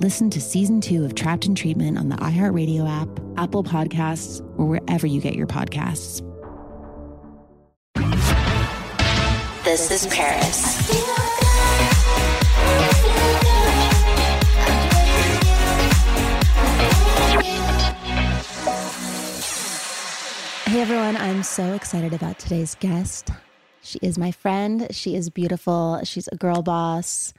Listen to season two of Trapped in Treatment on the iHeartRadio app, Apple Podcasts, or wherever you get your podcasts. This is Paris. Hey everyone, I'm so excited about today's guest. She is my friend. She is beautiful. She's a girl boss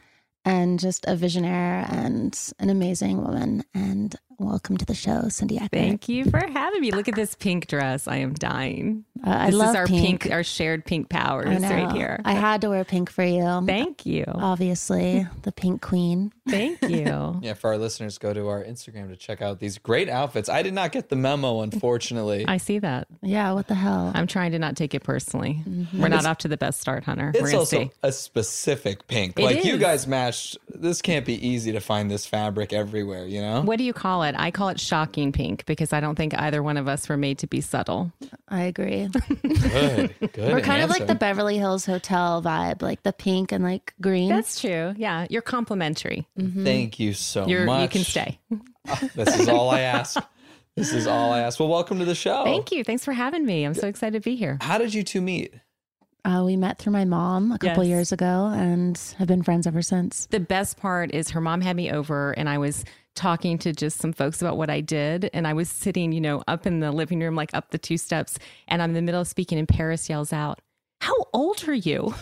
and just a visionary and an amazing woman. And welcome to the show, Cindy Eckert. Thank you for having me. Look at this pink dress. I am dying. Uh, I this love is our pink. our shared pink powers right here. I had to wear pink for you. Thank you. Obviously, the pink queen. Thank you. Yeah, for our listeners, go to our Instagram to check out these great outfits. I did not get the memo, unfortunately. I see that. Yeah, what the hell? I'm trying to not take it personally. Mhm. We're not It's- off to the best start, Hunter. We're It's gonna also see. a specific pink. It like you guys matched. This can't be easy to find this fabric everywhere. You know. What do you call it? I call it shocking pink because I don't think either one of us were made to be subtle. I agree. Good. Good. We're kind of like the Beverly Hills Hotel vibe, like the pink and like green. That's true. Yeah, you're complimentary. Thank you so You're, much. you can stay. This is all I ask. This is all I ask. Well, welcome to the show. Thank you. Thanks for having me. I'm so excited to be here. How did you two meet? Uh, we met through my mom a couple Yes. years ago and have been friends ever since. The best part is her mom had me over and I was talking to just some folks about what I did. And I was sitting, you know, up in the living room, like up the two steps. And I'm in the middle of speaking, and Paris yells out, How old are you?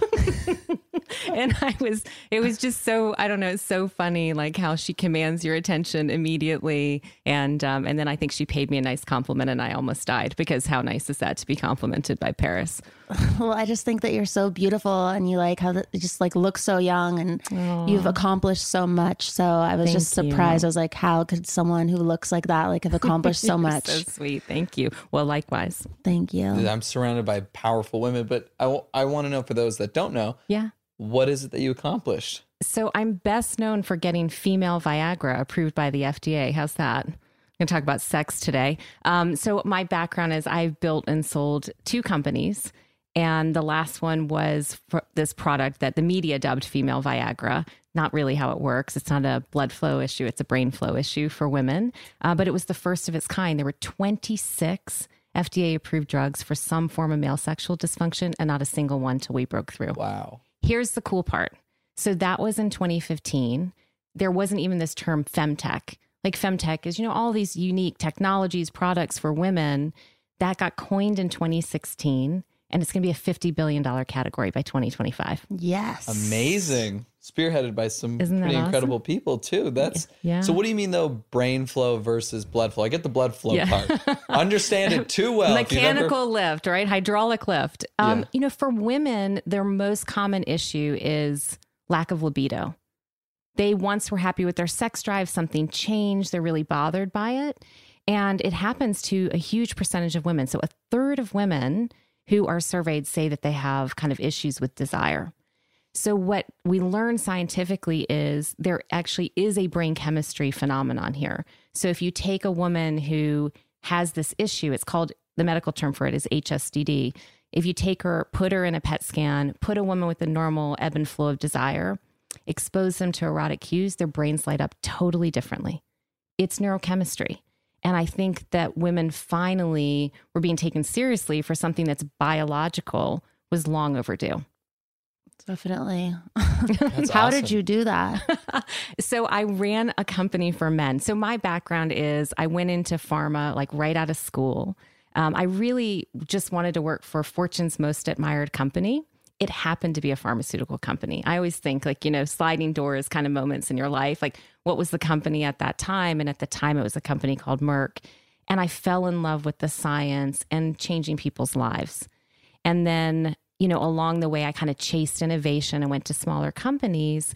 and I was, it was just so, I don't know, it's so funny, like how she commands your attention immediately. And, um, and then I think she paid me a nice compliment and I almost died because how nice is that to be complimented by Paris? Well, I just think that you're so beautiful and you like how the, you just like look so young and you've accomplished so much. So I was just Thank you. surprised. I was like, how could someone who looks like that like have accomplished so much? so sweet. Thank you. Well, likewise. Thank you. I'm surrounded by powerful women, but I, w- I want to know for those that don't know, Yeah. What is it that you accomplished? So I'm best known for getting female Viagra approved by the FDA. How's that? I'm going to talk about sex today. Um, so my background is I've built and sold two companies. And the last one was for this product that the media dubbed female Viagra. Not really how it works. It's not a blood flow issue, it's a brain flow issue for women. Uh, but it was the first of its kind. There were 26 FDA approved drugs for some form of male sexual dysfunction, and not a single one till we broke through. Wow. Here's the cool part. So that was in 2015. There wasn't even this term femtech. Like femtech is, you know, all these unique technologies, products for women that got coined in 2016. And it's going to be a $50 billion category by 2025. Yes. Amazing. Spearheaded by some Isn't pretty awesome? incredible people too. That's Yeah. So what do you mean though? Brain flow versus blood flow. I get the blood flow Yeah. part. Understand it too well. You've ever- Mechanical lift, right? Hydraulic lift. Um, Yeah. You know, for women, their most common issue is lack of libido. They once were happy with their sex drive, something changed, they're really bothered by it. And it happens to a huge percentage of women. So a third of women who are surveyed say that they have kind of issues with desire. So, what we learn scientifically is there actually is a brain chemistry phenomenon here. So, if you take a woman who has this issue, it's called the medical term for it is HSDD. If you take her, put her in a PET scan, put a woman with a normal ebb and flow of desire, expose them to erotic cues, their brains light up totally differently. It's neurochemistry. And I think that women finally were being taken seriously for something that's biological was long overdue. Definitely. How did you do that? so I ran a company for men. So my background is I went into pharma like right out of school. Um, I really just wanted to work for Fortune's most admired company. It happened to be a pharmaceutical company. I always think like, you know, sliding doors kind of moments in your life. Like, what was the company at that time? And at the time, it was a company called Merck. And I fell in love with the science and changing people's lives. And then, you know, along the way, I kind of chased innovation and went to smaller companies.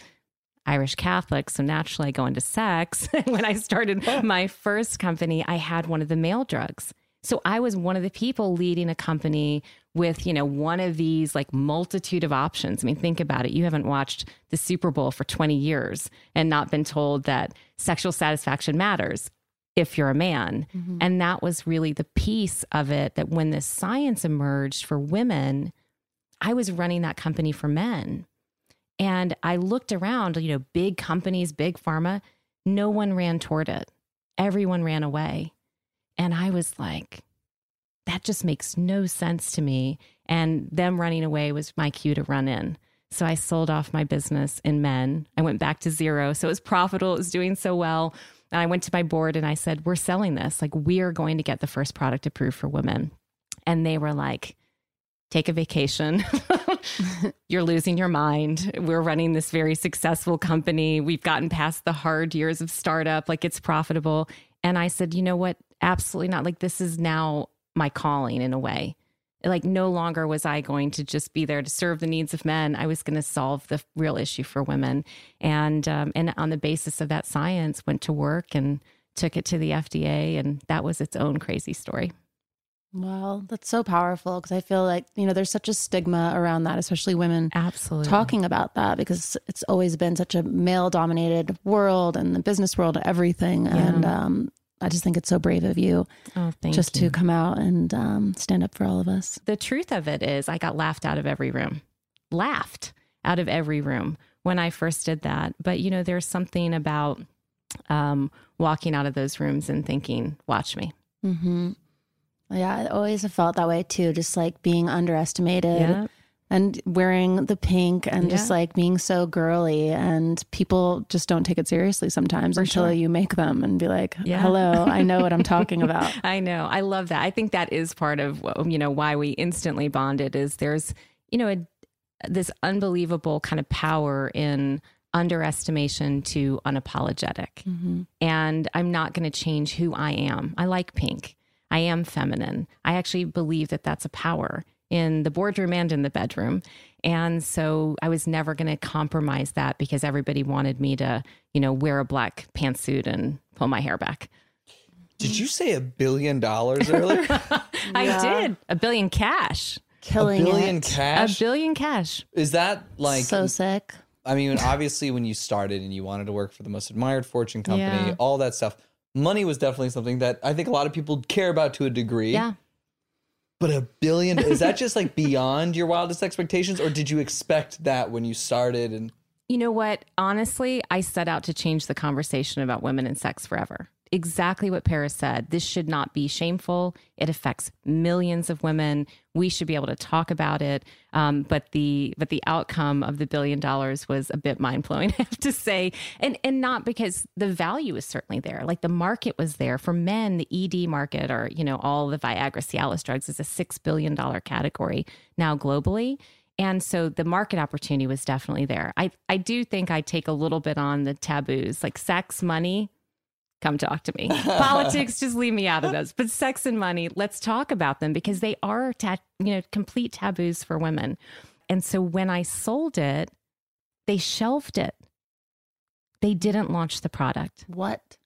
Irish Catholic, so naturally I go into sex. when I started my first company, I had one of the male drugs. So I was one of the people leading a company with, you know, one of these like multitude of options. I mean, think about it. You haven't watched the Super Bowl for 20 years and not been told that sexual satisfaction matters if you're a man. Mm-hmm. And that was really the piece of it that when this science emerged for women, I was running that company for men. And I looked around, you know, big companies, big pharma, no one ran toward it. Everyone ran away. And I was like, that just makes no sense to me. And them running away was my cue to run in. So I sold off my business in men. I went back to zero. So it was profitable, it was doing so well. And I went to my board and I said, We're selling this. Like, we are going to get the first product approved for women. And they were like, Take a vacation. You're losing your mind. We're running this very successful company. We've gotten past the hard years of startup, like it's profitable. And I said, You know what? Absolutely not. Like, this is now my calling in a way. Like, no longer was I going to just be there to serve the needs of men. I was going to solve the real issue for women. And, um, and on the basis of that science, went to work and took it to the FDA. And that was its own crazy story. Well, that's so powerful because I feel like, you know, there's such a stigma around that, especially women Absolutely. talking about that because it's always been such a male dominated world and the business world, everything. And um, I just think it's so brave of you Oh, thank just you. to come out and um, stand up for all of us. the truth of it is I got laughed out of every room. Laughed out of every room when I first did that. But you know, there's something about um, walking out of those rooms and thinking, "Watch me." hmm Yeah, I always have felt that way too, just like being underestimated Yeah. and wearing the pink and just like being so girly. And people just don't take it seriously sometimes For until sure. you make them and be like, Yeah. hello, I know what I'm talking about. I know. I love that. I think that is part of um, you know why we instantly bonded. Is there's you know a, this unbelievable kind of power in underestimation to unapologetic. Mm-hmm. And I'm not going to change who I am. I like pink. I am feminine. I actually believe that that's a power in the boardroom and in the bedroom. And so I was never going to compromise that because everybody wanted me to, you know, wear a black pantsuit and pull my hair back. Did you say a billion dollars earlier? I did a billion cash. Killing a billion it. cash? A billion cash. Is that like so sick. I mean, obviously, when you started and you wanted to work for the most admired fortune company, Yeah. all that stuff, money was definitely something that I think a lot of people care about to a degree. Yeah. But a billion, is that just like beyond your wildest expectations? Or did you expect that when you started? And You know what? Honestly, I set out to change the conversation about women and sex forever. Exactly what Paris said. This should not be shameful. It affects millions of women. We should be able to talk about it. Um, but the but the outcome of the billion dollars was a bit mind blowing, I have to say, and and not because the value is certainly there. Like the market was there for men. The ED market, or you know, all the Viagra, Cialis drugs, is a six billion dollar category now globally. and so the market opportunity was definitely there. I, I do think I take a little bit on the taboos, like sex, money. Come talk to me. Politics, just leave me out of those. But sex and money, let's talk about them because they are, ta- you know, complete taboos for women. And so when I sold it, they shelved it. They didn't launch the product. What?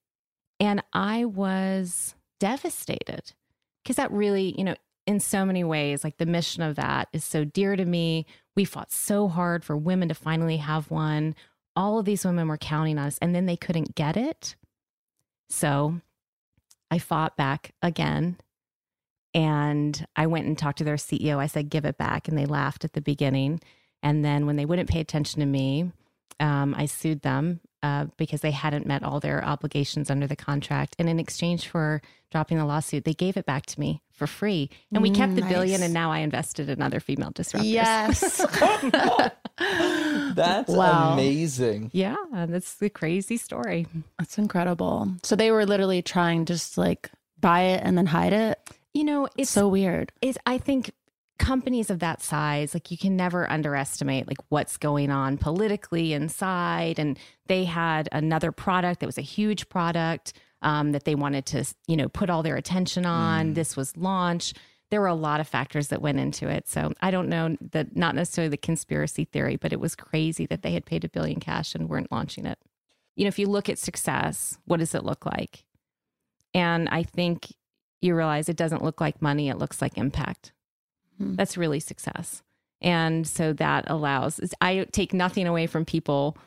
And I was devastated because that really, you know, in so many ways, like the mission of that is so dear to me. We fought so hard for women to finally have one. All of these women were counting on us, and then they couldn't get it. So I fought back again. And I went and talked to their CEO. I said, give it back. And they laughed at the beginning. And then when they wouldn't pay attention to me, um, I sued them uh, because they hadn't met all their obligations under the contract. And in exchange for dropping the lawsuit, they gave it back to me for free. And we kept the Nice. billion, and now I invested in other female disruptors. Yes. That's Wow. amazing. yeah, that's the crazy story. That's incredible. So they were literally trying just like buy it and then hide it. You know, It's it's so weird. is I think companies of that size, like you can never underestimate like what's going on politically inside. And they had another product that was a huge product um, that they wanted to, you know, put all their attention on. This was launch. There were a lot of factors that went into it. So I don't know that not necessarily the conspiracy theory, but it was crazy that they had paid a billion cash and weren't launching it. You know, if you look at success, what does it look like? And I think you realize it doesn't look like money, it looks like impact. Hmm. That's really success. And so that allows, I take nothing away from people,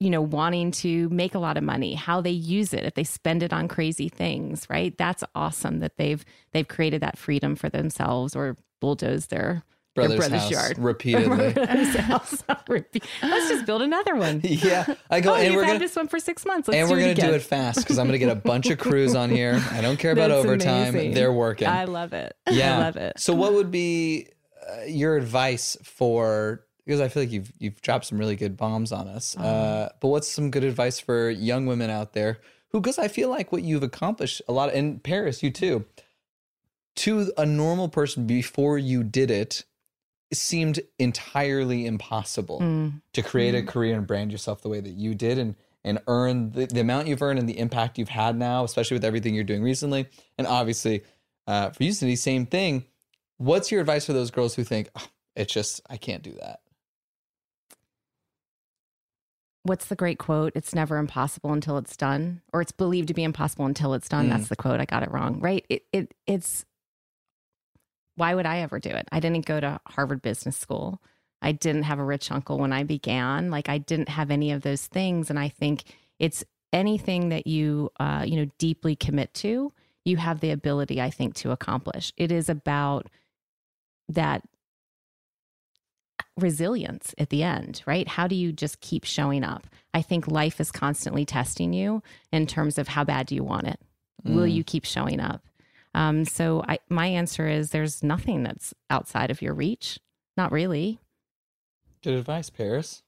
you know, wanting to make a lot of money, how they use it, if they spend it on crazy things, right? That's awesome that they've they've created that freedom for themselves or bulldoze their their Brother's, brother's house yard. repeatedly. Brother's house. Let's just build another one. yeah, I go oh, and we're gonna this one for six months. Let's and we're gonna again. do it fast because I'm gonna get a bunch of crews on here. I don't care about That's overtime; amazing. they're working. I love it. yeah, I love it. So, what would be uh, your advice for? Because I feel like you've you've dropped some really good bombs on us. Uh-huh. Uh, but what's some good advice for young women out there who? Because I feel like what you've accomplished a lot in Paris, you too. To a normal person before you did it, it seemed entirely impossible Mm. to create a career and brand yourself the way that you did and and earn the, the amount you've earned and the impact you've had now, especially with everything you're doing recently. And obviously, uh, for Unity, same thing. What's your advice for those girls who think, oh, it's just, I can't do that? What's the great quote? It's never impossible until it's done, or it's believed to be impossible until it's done. Mm. That's the quote. I got it wrong, right? It, it it's why would I ever do it? I didn't go to Harvard Business School. I didn't have a rich uncle when I began. Like I didn't have any of those things, and I think it's anything that you uh, you know deeply commit to. You have the ability, I think, to accomplish. It is about that resilience at the end, right? How do you just keep showing up? I think life is constantly testing you in terms of how bad do you want it? Will Mm. you keep showing up? Um, so I, my answer is there's nothing that's outside of your reach. Not really. Good advice, Paris.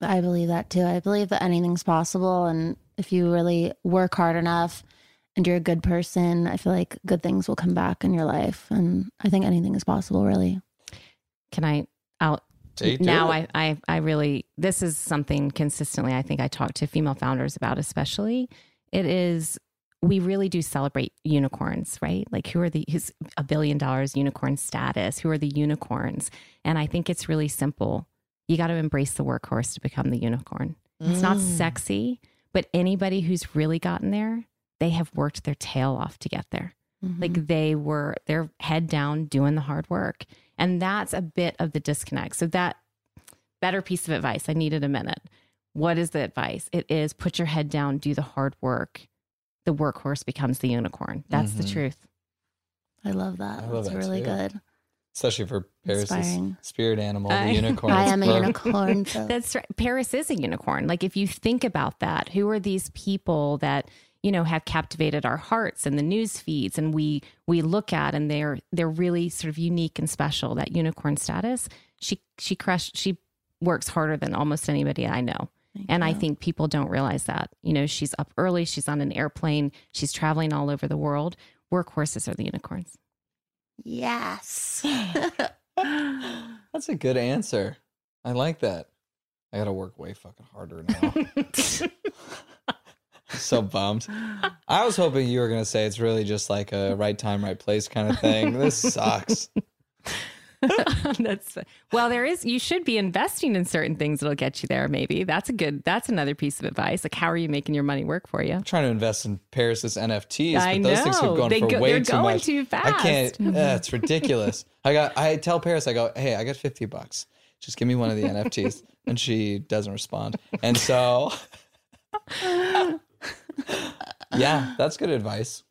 I believe that too. I believe that anything's possible. And if you really work hard enough and you're a good person, I feel like good things will come back in your life. And I think anything is possible, really. Can I out Say do now. I, I I really this is something consistently I think I talk to female founders about especially. It is we really do celebrate unicorns, right? Like who are the who's a billion dollars unicorn status? Who are the unicorns? And I think it's really simple. You got to embrace the workhorse to become the unicorn. It's not Mm. sexy, but anybody who's really gotten there, they have worked their tail off to get there. Mhm. Like they were their head down doing the hard work. And that's a bit of the disconnect. So that better piece of advice, I needed a minute. What is the advice? It is put your head down, do the hard work. The workhorse becomes the unicorn. That's the Mhm. truth. I love that. I love That's that really too. good. Especially for Paris' Inspiring. spirit animal, I- the unicorn. I am a unicorn. So. That's right. Paris is a unicorn. Like if you think about that, who are these people that you know have captivated our hearts and the news feeds, and we we look at and they're they're really sort of unique and special. That unicorn status. She she crushed. She works harder than almost anybody I know. Thank And I think people don't realize that. You know, she's up early, she's on an airplane, she's traveling all over the world. Workhorses are the unicorns. Yes. That's a good answer. I like that. I gotta work way fucking harder now. so bummed. I was hoping you were gonna say it's really just like a right time, right place kind of thing. This sucks. that's well there is you should be investing in certain things that'll get you there maybe that's a good that's another piece of advice like how are you making your money work for you I'm trying to invest in Paris's NFTs, I but those things have know. gone They for go- way they're too going much. too I can't. fast. uh, it's ridiculous. I got. I tell Paris, I go, hey, I got fifty bucks. Just give me one of the NFTs, and she doesn't respond. And so, yeah, that's good advice.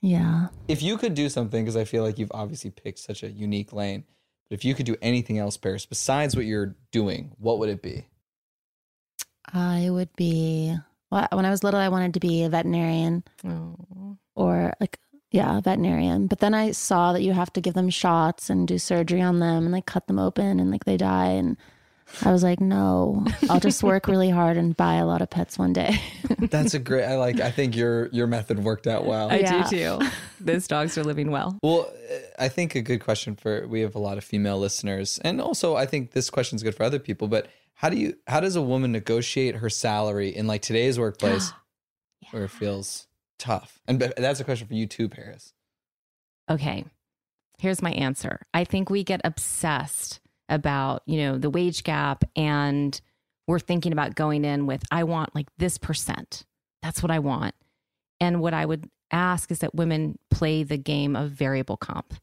Yeah. If you could do something, because I feel like you've obviously picked such a unique lane, but if you could do anything else, Paris, besides what you're doing, what would it be? I would be well, when I was little I wanted to be a veterinarian Oh. or like yeah, a veterinarian. But then I saw that you have to give them shots and do surgery on them and like cut them open and like they die and I was like, no, I'll just work really hard and buy a lot of pets one day. That's a great. I like. I think your your method worked out well. I Yeah. do too those dogs are living well Well, uh, I think a good question for we have a lot of female listeners, and also I think this question is good for other people. But how do you how does a woman negotiate her salary in like today's workplace where it feels tough? And that's a question for you too, Paris. okay here's my answer i think we get obsessed about you know the wage gap and we're thinking about going in with i want like this percent. That's what i want. And what i would ask is that women play the game of variable comp.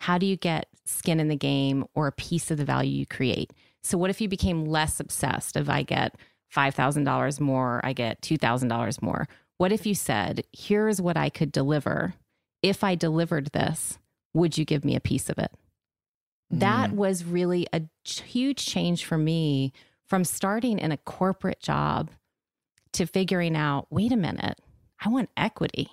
How do you get skin in the game or a piece of the value you create? So what if you became less obsessed if i get $5000 more i get $2000 more. What if you said here's what i could deliver. If I delivered this, would you give me a piece of it? That mm-hmm. was really a huge change for me from starting in a corporate job to figuring out wait a minute, I want equity.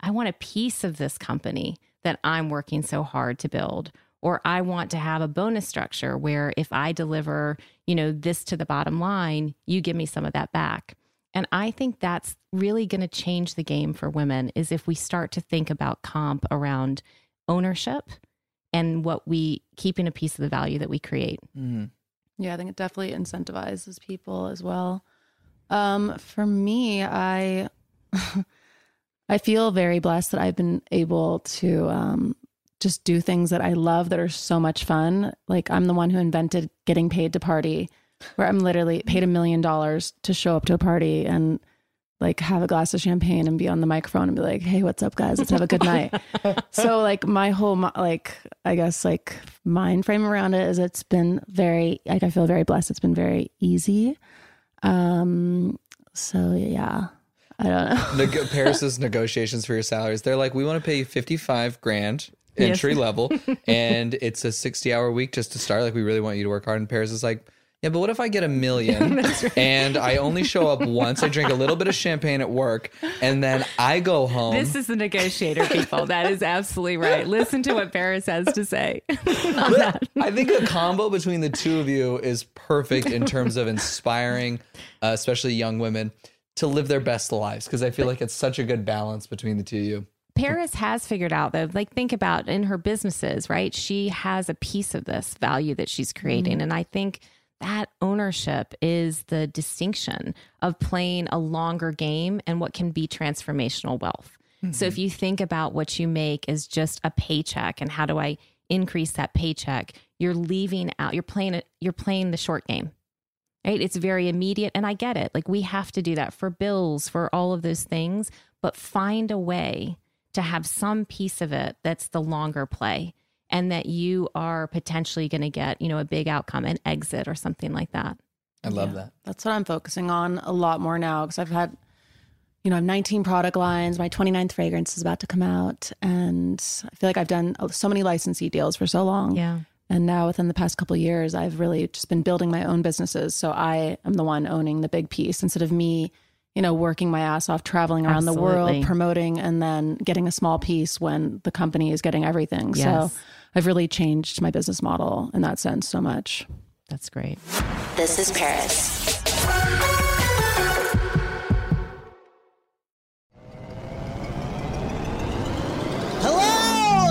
I want a piece of this company that I'm working so hard to build. Or I want to have a bonus structure where if I deliver, you know, this to the bottom line, you give me some of that back. And I think that's really going to change the game for women is if we start to think about comp around ownership and what we keeping a piece of the value that we create. Mm. Yeah, I think it definitely incentivizes people as well. Um, for me, I I feel very blessed that I've been able to um, just do things that I love that are so much fun. Like I'm the one who invented getting paid to party, where I'm literally paid a million dollars to show up to a party and like have a glass of champagne and be on the microphone and be like, "Hey, what's up, guys? Let's have a good night." so like my whole like I guess like mind frame around it is it's been very like I feel very blessed. It's been very easy. Um. So yeah, I don't know. Neg- Paris's negotiations for your salaries. They're like, we want to pay you fifty five grand Yes. entry level, and it's a sixty hour week just to start. Like, we really want you to work hard. And Paris is like. Yeah, but what if I get a million and I only show up once? I drink a little bit of champagne at work, and then I go home. This is the negotiator, people. that is absolutely right. Listen to what Paris has to say. I think a combo between the two of you is perfect in terms of inspiring, uh, especially young women, to live their best lives. Because I feel like it's such a good balance between the two of you. Paris has figured out though, like think about in her businesses, right? She has a piece of this value that she's creating. And I think that ownership is the distinction of playing a longer game and what can be transformational wealth. So if mm-hmm. you think about what you make as just a paycheck and how do I increase that paycheck, you're leaving out, you're playing it, you're playing the short game. Right? It's very immediate and I get it. Like we have to do that for bills, for all of those things, but find a way to have some piece of it that's the longer play and that you are potentially going to get, you know, a big outcome, an exit or something like that. I love Yeah. that. That's what I'm focusing on a lot more now because I've had, you know, I have 19 product lines. My 29th fragrance is about to come out. And I feel like I've done uh, so many licensee deals for so long. Yeah. And now within the past couple of years, I've really just been building my own businesses. So I am the one owning the big piece instead of me, you know, working my ass off, traveling around the world, promoting, and then getting a small piece when the company is getting everything. Yes. So I've really changed my business model in that sense so much. That's great. This is Paris.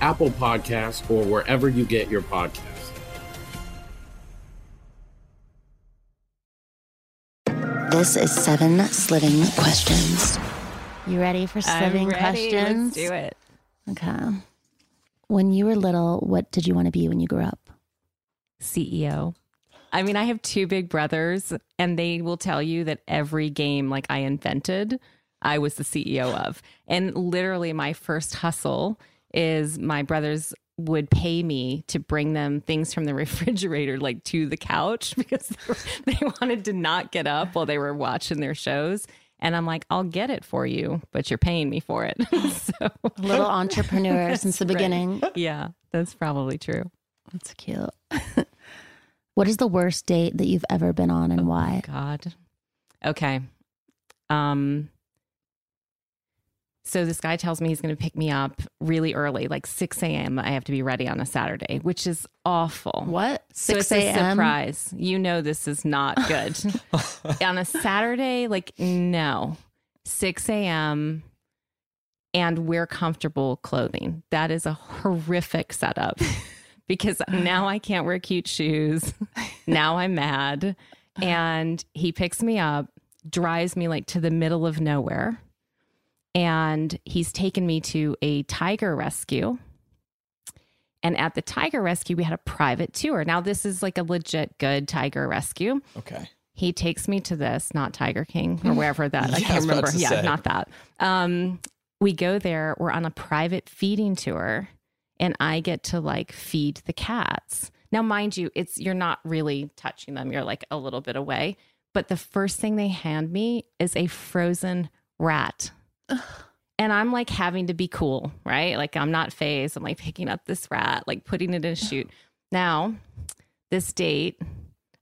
Apple Podcasts, or wherever you get your podcasts. This is seven sliving questions. You ready for sliving I'm ready. questions? Let's do it. Okay. When you were little, what did you want to be when you grew up? CEO. I mean, I have two big brothers, and they will tell you that every game like I invented, I was the CEO of. And literally, my first hustle is my brothers would pay me to bring them things from the refrigerator like to the couch because they wanted to not get up while they were watching their shows and I'm like, I'll get it for you, but you're paying me for it. so little entrepreneur since the Right. beginning. Yeah, that's probably true. That's cute. what is the worst date that you've ever been on and why? God. Okay. Um So this guy tells me he's going to pick me up really early, like 6 a.m. I have to be ready on a Saturday, which is awful. What? So 6 it's a a.m.? surprise. You know this is not good. on a Saturday, like no, 6 a.m. and wear comfortable clothing. That is a horrific setup because now I can't wear cute shoes. Now I'm mad. And he picks me up, drives me like to the middle of nowhere. And he's taken me to a tiger rescue. And at the tiger rescue, we had a private tour. Now, this is like a legit good tiger rescue. Okay. He takes me to this, not Tiger King or wherever that. I Yeah, I can't about remember. Yeah, say. not that. Um, we go there. We're on a private feeding tour, and I get to like feed the cats. Now, mind you, it's you're not really touching them. You're like a little bit away. But the first thing they hand me is a frozen rat. And I'm like having to be cool, right? Like I'm not phased. I'm like picking up this rat, like putting it in a chute. Now, this date,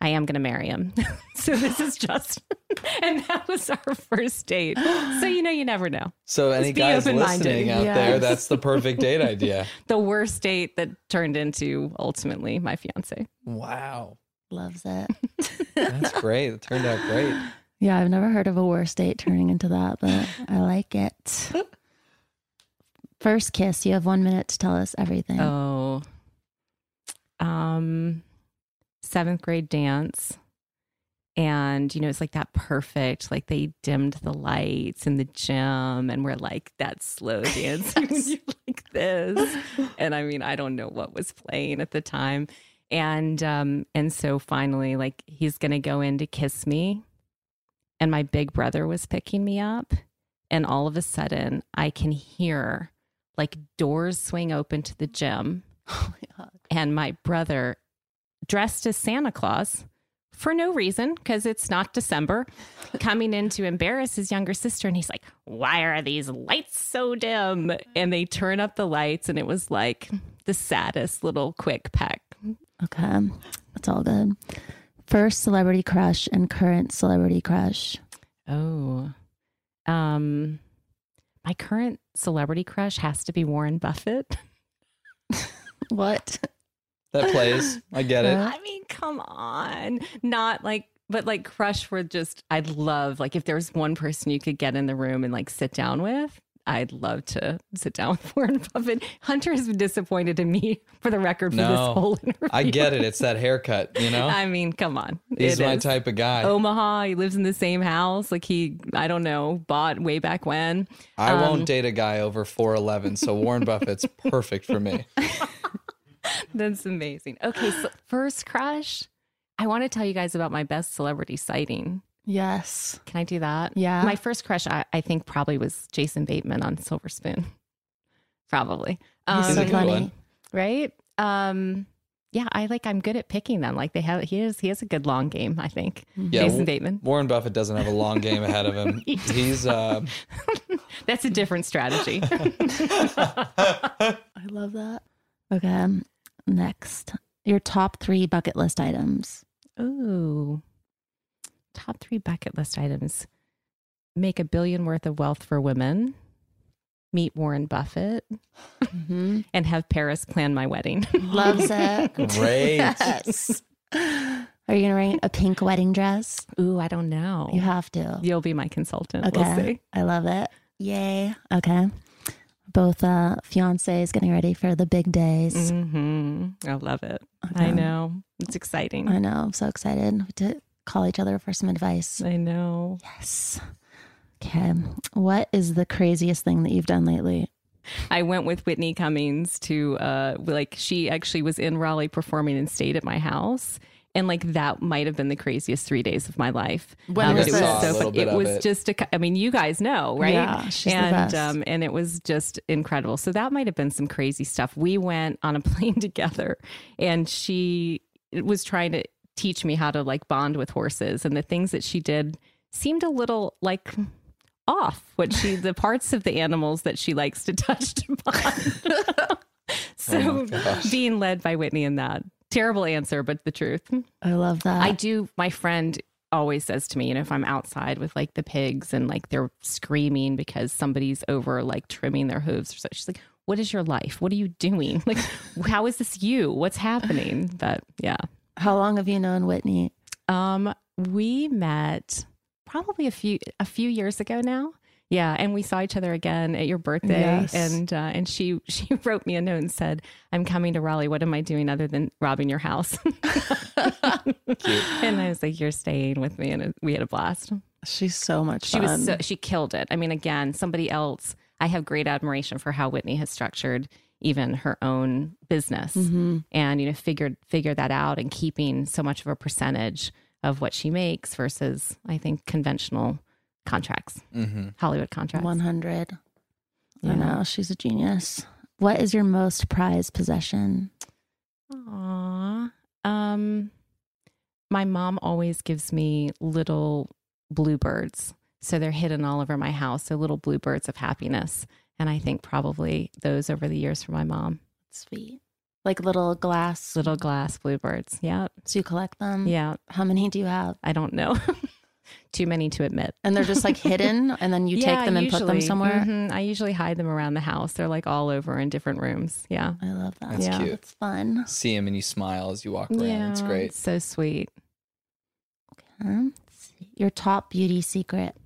I am going to marry him. so this is just, and that was our first date. So, you know, you never know. So any be guys listening out there, that's the perfect date idea. The worst date that turned into ultimately my fiance. Wow. Loves it. That's great. It turned out great. Yeah, I've never heard of a worse date turning into that, but I like it. First kiss, you have one minute to tell us everything. Oh, um, seventh grade dance. And, you know, it's like that perfect, like they dimmed the lights in the gym and we're like that slow dancing when like this. And I mean, I don't know what was playing at the time. And um, and so finally, like he's gonna go in to kiss me. And my big brother was picking me up. And all of a sudden I can hear like doors swing open to the gym. Oh and my brother, dressed as Santa Claus for no reason, because it's not December, coming in to embarrass his younger sister. And he's like, Why are these lights so dim? And they turn up the lights, and it was like the saddest little quick peck. Okay, that's all good. First celebrity crush and current celebrity crush. Oh, um, my current celebrity crush has to be Warren Buffett. what? That plays. I get it. I mean, come on. Not like, but like crush for just, I'd love, like, if there's one person you could get in the room and like sit down with, I'd love to sit down with Warren Buffett. Hunter has been disappointed in me for the record for this No, whole interview. I get it. It's that haircut, you know? I mean, come on. He's It my is. type of guy. Omaha, he lives in the same house. Like he, I don't know, bought way back when. I Um, won't date a guy over 4'11, so Warren Buffett's perfect for me. That's amazing. Okay, so first crush. I want to tell you guys about my best celebrity sighting. Yes. Can I do that? Yeah. My first crush, I, I think, probably was Jason Bateman on Silver Spoon. Probably. He's He's a good one. Right? Um, yeah, I like. I'm good at picking them. Like they have. He is. He has a good long game. I think. Yeah, Jason Bateman. Warren Buffett doesn't have a long game ahead of him. He's uh That's a different strategy. I love that. Okay, next. Your top three bucket list items. Ooh. Top three bucket list items. Make a billion worth of wealth for women. Meet Warren Buffett. And have Paris plan my wedding. Loves it. Great. Yes. Are you gonna wear a pink wedding dress? Ooh, I don't know. You have to. You'll be my consultant. Okay. We'll see. I love it. Yay. Okay. Both uh fiancés getting ready for the big days. hmm I love it. I know. It's exciting. I know. I'm so excited to call each other for some advice. I know. Yes. Okay. What is the craziest thing that you've done lately? I went with Whitney Cummings to uh like she actually was in Raleigh performing and stayed at my house. And like that might have been the craziest three days of my life. When Um, was it this? Saw a so little fun. It was it. just a. I mean, you guys know, right? Yeah, she's the and best. um, and it was just incredible. So that might have been some crazy stuff. We went on a plane together, and she was trying to teach me how to like bond with horses, and the things that she did seemed a little like off what she the parts of the animals that she likes to touch to bond. so Oh being led by Whitney in that terrible answer, but the truth. I love that. I do. My friend always says to me, you know, if I'm outside with like the pigs and like they're screaming because somebody's over like trimming their hooves or so, she's like, what is your life? What are you doing? Like, how is this you? What's happening? But yeah. How long have you known Whitney? Um, we met probably a few a few years ago now. Yeah, and we saw each other again at your birthday, Yes. and uh, and she she wrote me a note and said, "I'm coming to Raleigh. What am I doing other than robbing your house?" and I was like, "You're staying with me," and we had a blast. She's so much She was so, she killed it. I mean, again, somebody else. I have great admiration for how Whitney has structured even her own business, Mhm. and you know, figured figured that out and keeping so much of a percentage of what she makes versus, I think, conventional contracts, Mm-hmm. Hollywood contracts. 100. Yeah. I know. She's a genius. What is your most prized possession? Aw. Um, my mom always gives me little bluebirds. So they're hidden all over my house. So little bluebirds of happiness. And I think probably those over the years for my mom. Sweet. Like little glass. Little glass bluebirds. Yeah. So you collect them? Yeah. How many do you have? I don't know. Too many to admit. And they're just like hidden, and then you Yeah, take them and put them usually. somewhere? Mhm. I usually hide them around the house. They're like all over in different rooms. Yeah. I love that. That's Yeah. cute. It's fun. See them and you smile as you walk around. Yeah, It's great. It's So sweet. Okay. Your top beauty secret.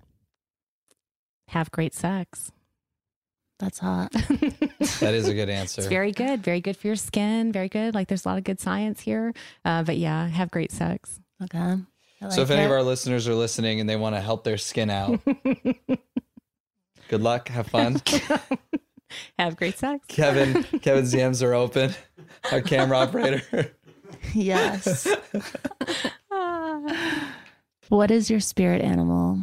Have great sex. That's hot. That is a good answer. It's very good. Very good for your skin. Very good. Like there's a lot of good science here. Uh, but yeah, have great sex. Okay. I so if like any of our listeners are listening and they want to help their skin out, good luck. Have fun. have great sex. Kevin, Kevin's DMs are open. Our camera operator. Yes. what is your spirit animal?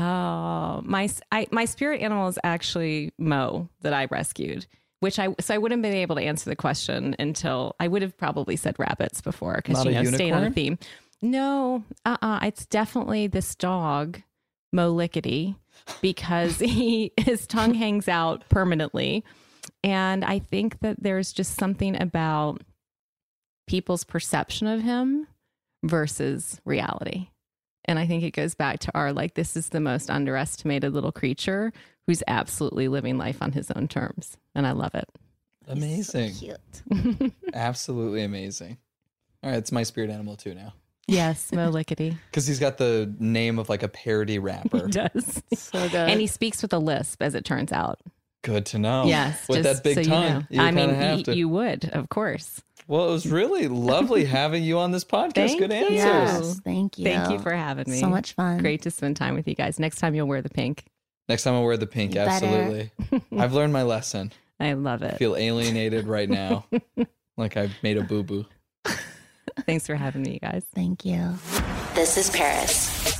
Oh, my I, my spirit animal is actually Mo that I rescued. Which I so I wouldn't have been able to answer the question until I would have probably said rabbits before because you know staying on a theme. No, uh, uh it's definitely this dog, Mo Lickety, because he his tongue hangs out permanently, and I think that there's just something about people's perception of him versus reality. And I think it goes back to our like, this is the most underestimated little creature who's absolutely living life on his own terms. And I love it. Amazing. cute. Absolutely amazing. All right, it's my spirit animal too now. Yes, Mo Lickety. Because he's got the name of like a parody rapper. He does. So good. And he speaks with a lisp, as it turns out. Good to know. yes. With just that big so tongue. You, know. You, I mean, of have y- to. you would, of course. Well, it was really lovely having you on this podcast. Thank Good you. answers. Yes. Thank you. Thank you for having me. So much fun. Great to spend time with you guys. Next time you'll wear the pink. Next time I'll wear the pink. You. Absolutely. I've learned my lesson. I love I it. feel alienated right now. like I've made a boo boo. Thanks for having me, you guys. Thank you. This is Paris.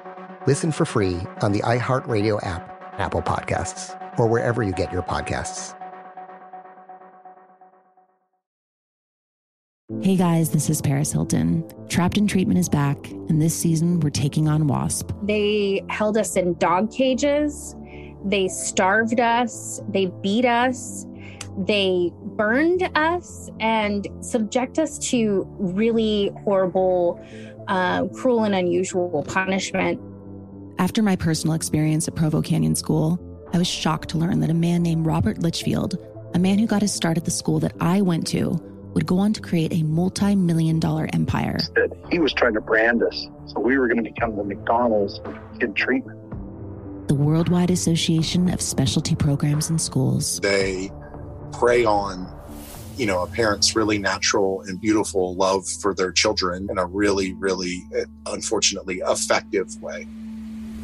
Listen for free on the iHeartRadio app, Apple Podcasts, or wherever you get your podcasts. Hey guys, this is Paris Hilton. Trapped in Treatment is back, and this season we're taking on WASP. They held us in dog cages. They starved us. They beat us. They burned us and subject us to really horrible, uh, cruel, and unusual punishment. After my personal experience at Provo Canyon School, I was shocked to learn that a man named Robert Lichfield, a man who got his start at the school that I went to, would go on to create a multi million dollar empire. That he was trying to brand us. So we were going to become the McDonald's of kid treatment. The Worldwide Association of Specialty Programs and Schools. They prey on, you know, a parent's really natural and beautiful love for their children in a really, really, eh, unfortunately, effective way.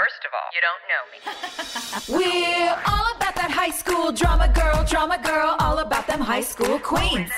First of all, you don't know me. We're all about that high school drama girl, drama girl, all about them high school queens.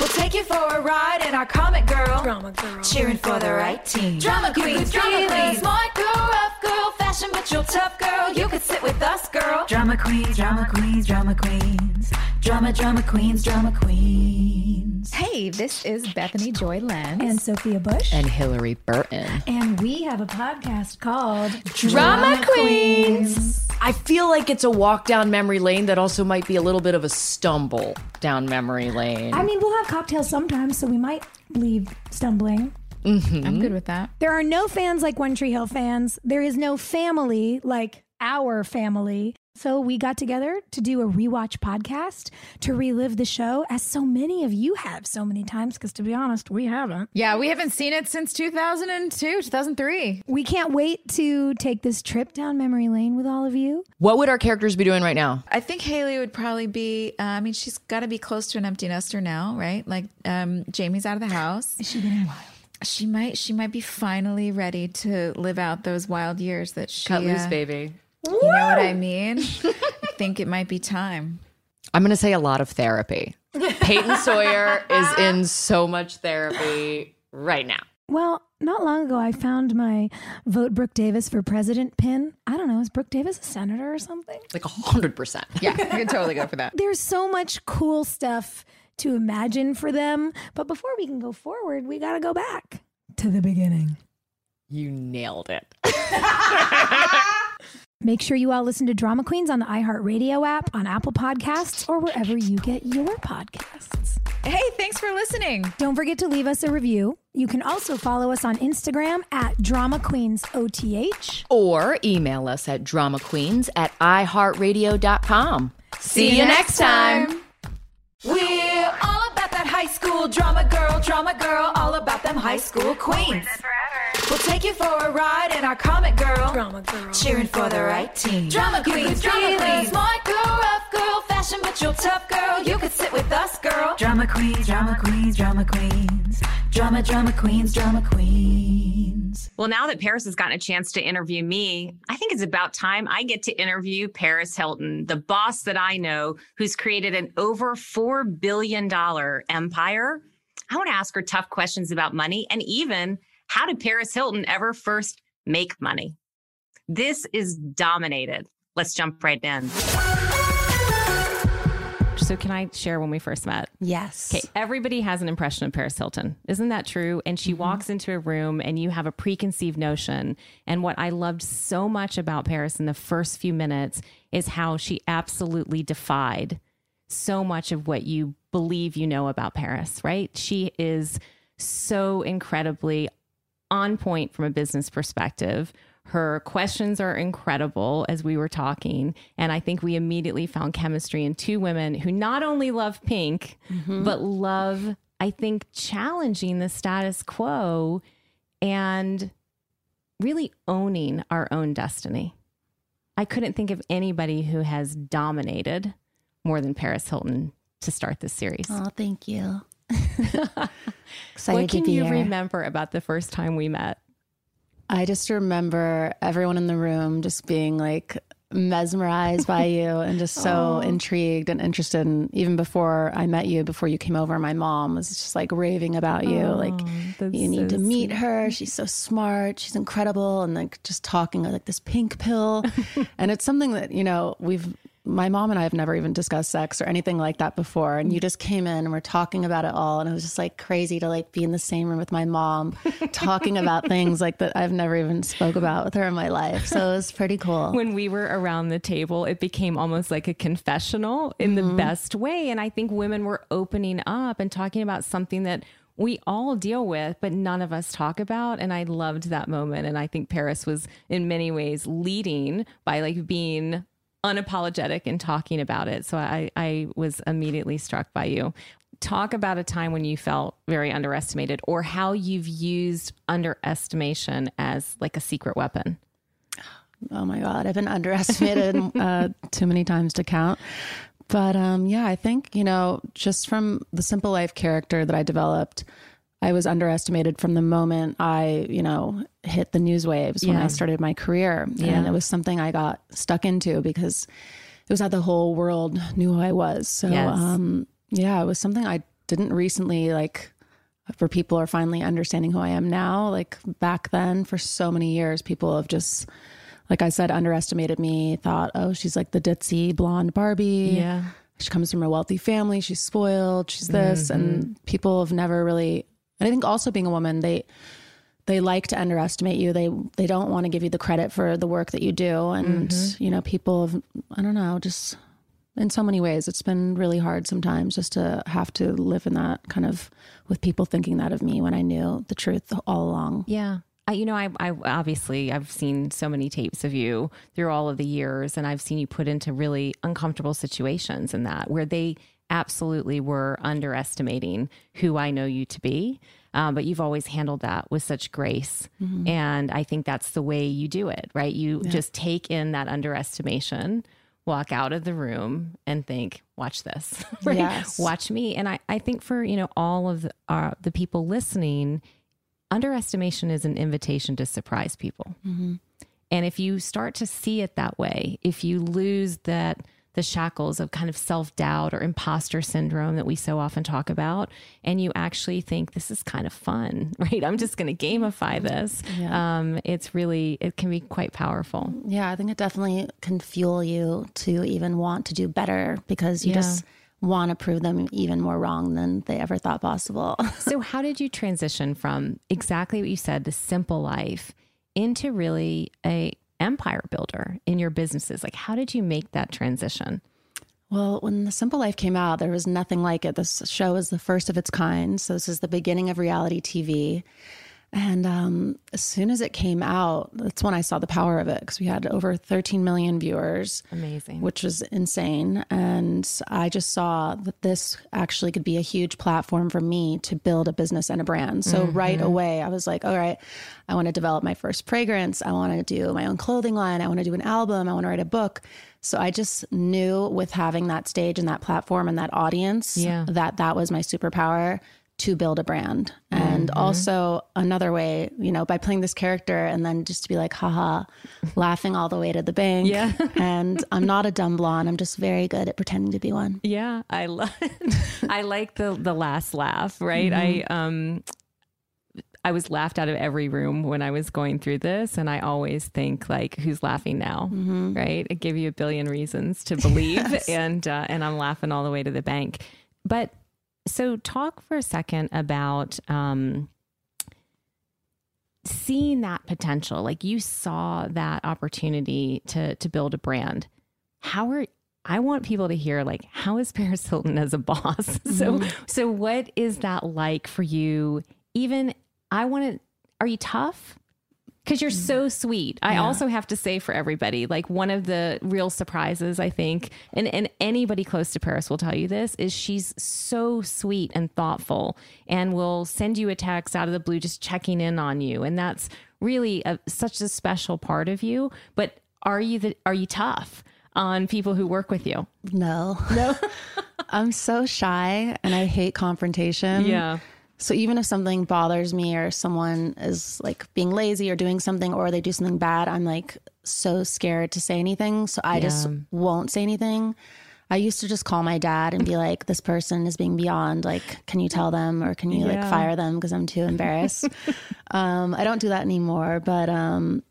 We'll take you for a ride in our comic girl, drama girl, cheering for the right team. Drama queens, drama queens, smart girl, rough girl, fashion but you're tough girl. You could sit with us, girl. Drama queens, drama queens, drama queens, drama drama queens, drama queens. Hey, this is Bethany Joy Lenz and Sophia Bush. And Hilarie Burton. And we have a podcast called Drama Queens. I feel like it's a walk down memory lane that also might be a little bit of a stumble down memory lane. I mean, we'll have cocktails sometimes, so we might leave stumbling. Mhm. I'm good with that. There are no fans like One Tree Hill fans. There is no family like our family. So we got together to do a rewatch podcast to relive the show, as so many of you have so many times. Because to be honest, we haven't. Yeah, we haven't seen it since 2002, 2003. We can't wait to take this trip down memory lane with all of you. What would our characters be doing right now? I think Haley would probably be. Uh, I mean, she's got to be close to an empty nester now, right? Like, um, Jamie's out of the house. Is she getting wild? She might. She might be finally ready to live out those wild years that she Cut loose, uh, baby. You know what I mean? I think it might be time. I'm going to say a lot of therapy. Peyton Sawyer is in so much therapy right now. Well, not long ago, I found my vote Brooke Davis for president pin. I don't know. Is Brooke Davis a senator or something? Like 100%. Yeah, you can totally go for that. There's so much cool stuff to imagine for them. But before we can go forward, we got to go back to the beginning. You nailed it. Make sure you all listen to Drama Queens on the iHeartRadio app, on Apple Podcasts, or wherever you get your podcasts. Hey, thanks for listening. Don't forget to leave us a review. You can also follow us on Instagram at Drama Queens OTH. Or email us at dramaqueens at iheartradio.com. See you next time. We're school drama girl, drama girl, all about them high school queens. We'll take you for a ride in our comic girl. Drama girl. Cheering for the right team. Drama queens, drama queens. Smart girl, girl, fashion but you're tough girl. You could sit with us, girl. Drama queens, drama queens, drama queens. Drama, drama queens, drama queens. Well, now that Paris has gotten a chance to interview me, I think it's about time I get to interview Paris Hilton, the boss that I know who's created an over $4 billion empire. I want to ask her tough questions about money and even how did Paris Hilton ever first make money? This is dominated. Let's jump right in. So, can I share when we first met? Yes. Okay. Everybody has an impression of Paris Hilton. Isn't that true? And she mm-hmm. walks into a room and you have a preconceived notion. And what I loved so much about Paris in the first few minutes is how she absolutely defied so much of what you believe you know about Paris, right? She is so incredibly on point from a business perspective. Her questions are incredible as we were talking. And I think we immediately found chemistry in two women who not only love pink, mm-hmm. but love, I think, challenging the status quo and really owning our own destiny. I couldn't think of anybody who has dominated more than Paris Hilton to start this series. Oh, thank you. what can you here. remember about the first time we met? I just remember everyone in the room just being like mesmerized by you and just so intrigued and interested. And even before I met you, before you came over, my mom was just like raving about you. like, you need to meet her. She's so smart. She's incredible. And like just talking like this pink pill. and it's something that, you know, we've, my mom and I have never even discussed sex or anything like that before. And you just came in and we're talking about it all. And it was just like crazy to like be in the same room with my mom talking about things like that I've never even spoke about with her in my life. So it was pretty cool. When we were around the table, it became almost like a confessional in the mm-hmm. best way. And I think women were opening up and talking about something that we all deal with, but none of us talk about. And I loved that moment. And I think Paris was in many ways leading by like being unapologetic in talking about it. So I, I was immediately struck by you. Talk about a time when you felt very underestimated or how you've used underestimation as like a secret weapon. Oh my God, I've been underestimated uh, too many times to count. But um, yeah, I think, you know, just from the simple life character that I developed, I was underestimated from the moment I, you know, hit the news waves when I started my career. Yeah. And it was something I got stuck into because it was how the whole world knew who I was. So, Yes. um, yeah, it was something I didn't recently like for people are finally understanding who I am now. Like back then, for so many years, people have just, like I said, underestimated me, thought, oh, she's like the ditzy blonde Barbie. Yeah. She comes from a wealthy family. She's spoiled. She's this. And people have never really, and I think also being a woman, they, they like to underestimate you. They they don't want to give you the credit for the work that you do. And Mhm. you know, people have I don't know, just in so many ways, it's been really hard sometimes just to have to live in that kind of with people thinking that of me when I knew the truth all along. Yeah. I, you know, I, I obviously I've seen so many tapes of you through all of the years, and I've seen you put into really uncomfortable situations in that where they absolutely were underestimating who I know you to be. Um, but you've always handled that with such grace. Mhm. And I think that's the way you do it, right? You Yeah. just take in that underestimation, walk out of the room and think, watch this, right? Yes. Watch me. And I, I think for, you know, all of the, uh, the people listening, underestimation is an invitation to surprise people. Mhm. And if you start to see it that way, if you lose that the shackles of kind of self-doubt or imposter syndrome that we so often talk about and you actually think this is kind of fun, right? I'm just going to gamify this. Yeah. Um it's really it can be quite powerful. Yeah, I think it definitely can fuel you to even want to do better because you Yeah. just want to prove them even more wrong than they ever thought possible. so how did you transition from exactly what you said, the simple life into really a empire builder in your businesses? Like how did you make that transition? Well, when The Simple Life came out, there was nothing like it. This show is the first of its kind. So, this is the beginning of reality TV. And um, as soon as it came out, that's when I saw the power of it because we had over 13 million viewers. Amazing. Which was insane. And I just saw that this actually could be a huge platform for me to build a business and a brand. So Mm-hmm. right away, I was like, all right, I want to develop my first fragrance. I want to do my own clothing line. I want to do an album. I want to write a book. So I just knew with having that stage and that platform and that audience Yeah. that that was my superpower to build a brand. And Mm-hmm. also another way, you know, by playing this character and then just to be like, haha, laughing all the way to the bank. Yeah. and I'm not a dumb blonde. I'm just very good at pretending to be one. Yeah, I love. I like the the last laugh. Right. I um. I was laughed out of every room when I was going through this, and I always think like, "Who's laughing now?" Right? It give you a billion reasons to believe, Yes. and uh, and I'm laughing all the way to the bank. But so, talk for a second about um, seeing that potential. Like you saw that opportunity to to build a brand. How are I want people to hear like how is Paris Hilton as a boss? so so what is that like for you? Even I want to are you tough? Because you're so mm-hmm. sweet. I Yeah. also have to say for everybody, like one of the real surprises, I think, and, and anybody close to Paris will tell you this, is she's so sweet and thoughtful and will send you a text out of the blue just checking in on you. And that's really a, such a special part of you. But are you the, are you tough on people who work with you? No. No. I'm so shy and I hate confrontation. Yeah. So even if something bothers me or someone is like being lazy or doing something or they do something bad, I'm like so scared to say anything. So I just won't say anything. I used to just call my dad and be like, this person is being beyond. Like, can you tell them or can you like fire them because I'm too embarrassed? um, I don't do that anymore. But um,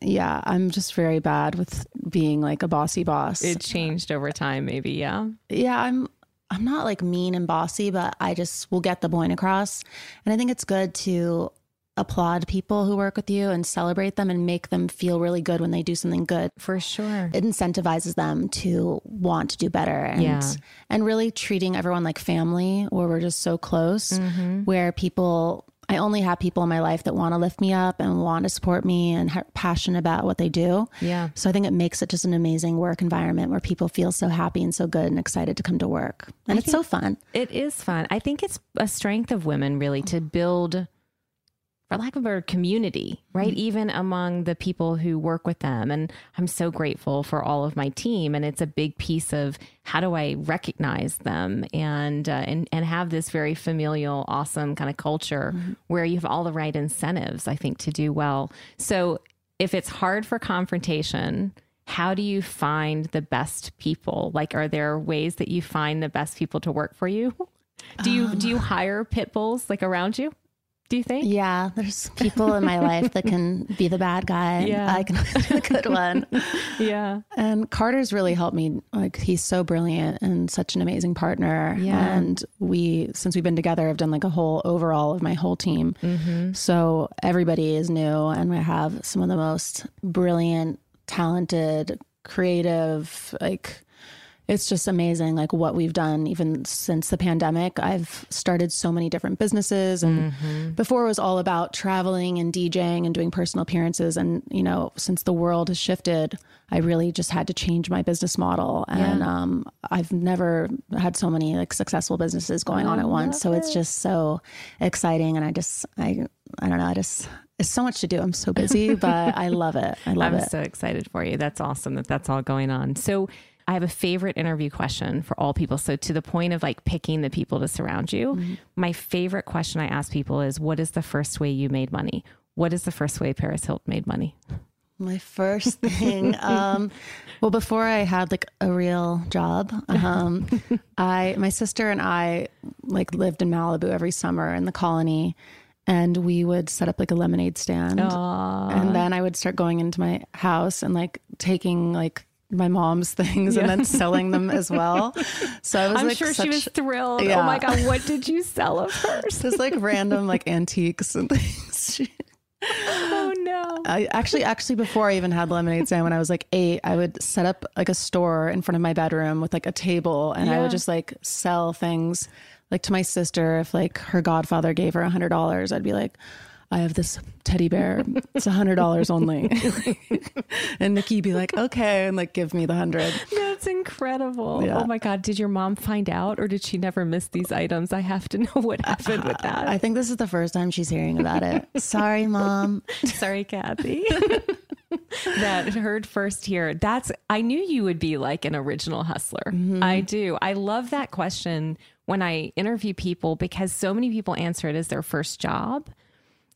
yeah, I'm just very bad with being like a bossy boss. It changed over time, maybe. Yeah. yeah, I'm I'm not like mean and bossy, but I just will get the point across. And I think it's good to applaud people who work with you and celebrate them and make them feel really good when they do something good. For sure. It incentivizes them to want to do better and Yeah. and really treating everyone like family where we're just so close Mm-hmm. where people I only have people in my life that want to lift me up and want to support me and are passionate about what they do. Yeah. So I think it makes it just an amazing work environment where people feel so happy and so good and excited to come to work. And I it's so fun. It is fun. I think it's a strength of women really to build, for lack of a word, community, right? Mm-hmm. Even among the people who work with them. And I'm so grateful for all of my team. And it's a big piece of how do I recognize them and uh, and and have this very familial, awesome kind of culture mm-hmm. where you have all the right incentives, I think, to do well. So if it's hard for confrontation, how do you find the best people? Like, are there ways that you find the best people to work for you? Do you um, do you hire pit bulls like around you? Do you think? Yeah, there's people in my life that can be the bad guy. and Yeah. I can be the good one. Yeah. And Carter's really helped me. Like he's so brilliant and such an amazing partner. Yeah. And we, since we've been together, I've done like a whole overall of my whole team. Mm-hmm. So everybody is new, and we have some of the most brilliant, talented, creative, like. It's just amazing, like what we've done even since the pandemic. I've started so many different businesses, and Mm-hmm. before it was all about traveling and DJing and doing personal appearances. And you know, since the world has shifted, I really just had to change my business model. And Yeah. um, I've never had so many like successful businesses going on at once. So it's just so exciting, and I just I I don't know, I just it's so much to do. I'm so busy, but I love it. I love I'm it. so excited for you. That's awesome that that's all going on. So I have a favorite interview question for all people. So to the point of like picking the people to surround you, Mm-hmm. my favorite question I ask people is, "What is the first way you made money? What is the first way Paris Hilton made money?" My first thing, um, well, before I had like a real job, um, I my sister and I like lived in Malibu every summer in the colony, and we would set up like a lemonade stand, and then I would start going into my house and like taking like my mom's things and then selling them as well. So I was I'm like, sure such, she was thrilled. Oh my god, what did you sell of hers? just like random like antiques and things. She- oh no. I actually, actually, before I even had lemonade stand, when I was like eight, I would set up like a store in front of my bedroom with like a table, and I would just like sell things like to my sister. If like her godfather gave her a hundred dollars, I'd be like, I have this teddy bear. It's a hundred dollars only. and Nikki be like, okay, and like give me the hundred. That's incredible. Yeah. Oh my God. Did your mom find out or did she never miss these items? I have to know what happened with uh, that. I think this is the first time she's hearing about it. Sorry, mom. Sorry, Kathy. that heard first here. That's I knew you would be like an original hustler. Mm-hmm. I do. I love that question when I interview people because so many people answer it as their first job.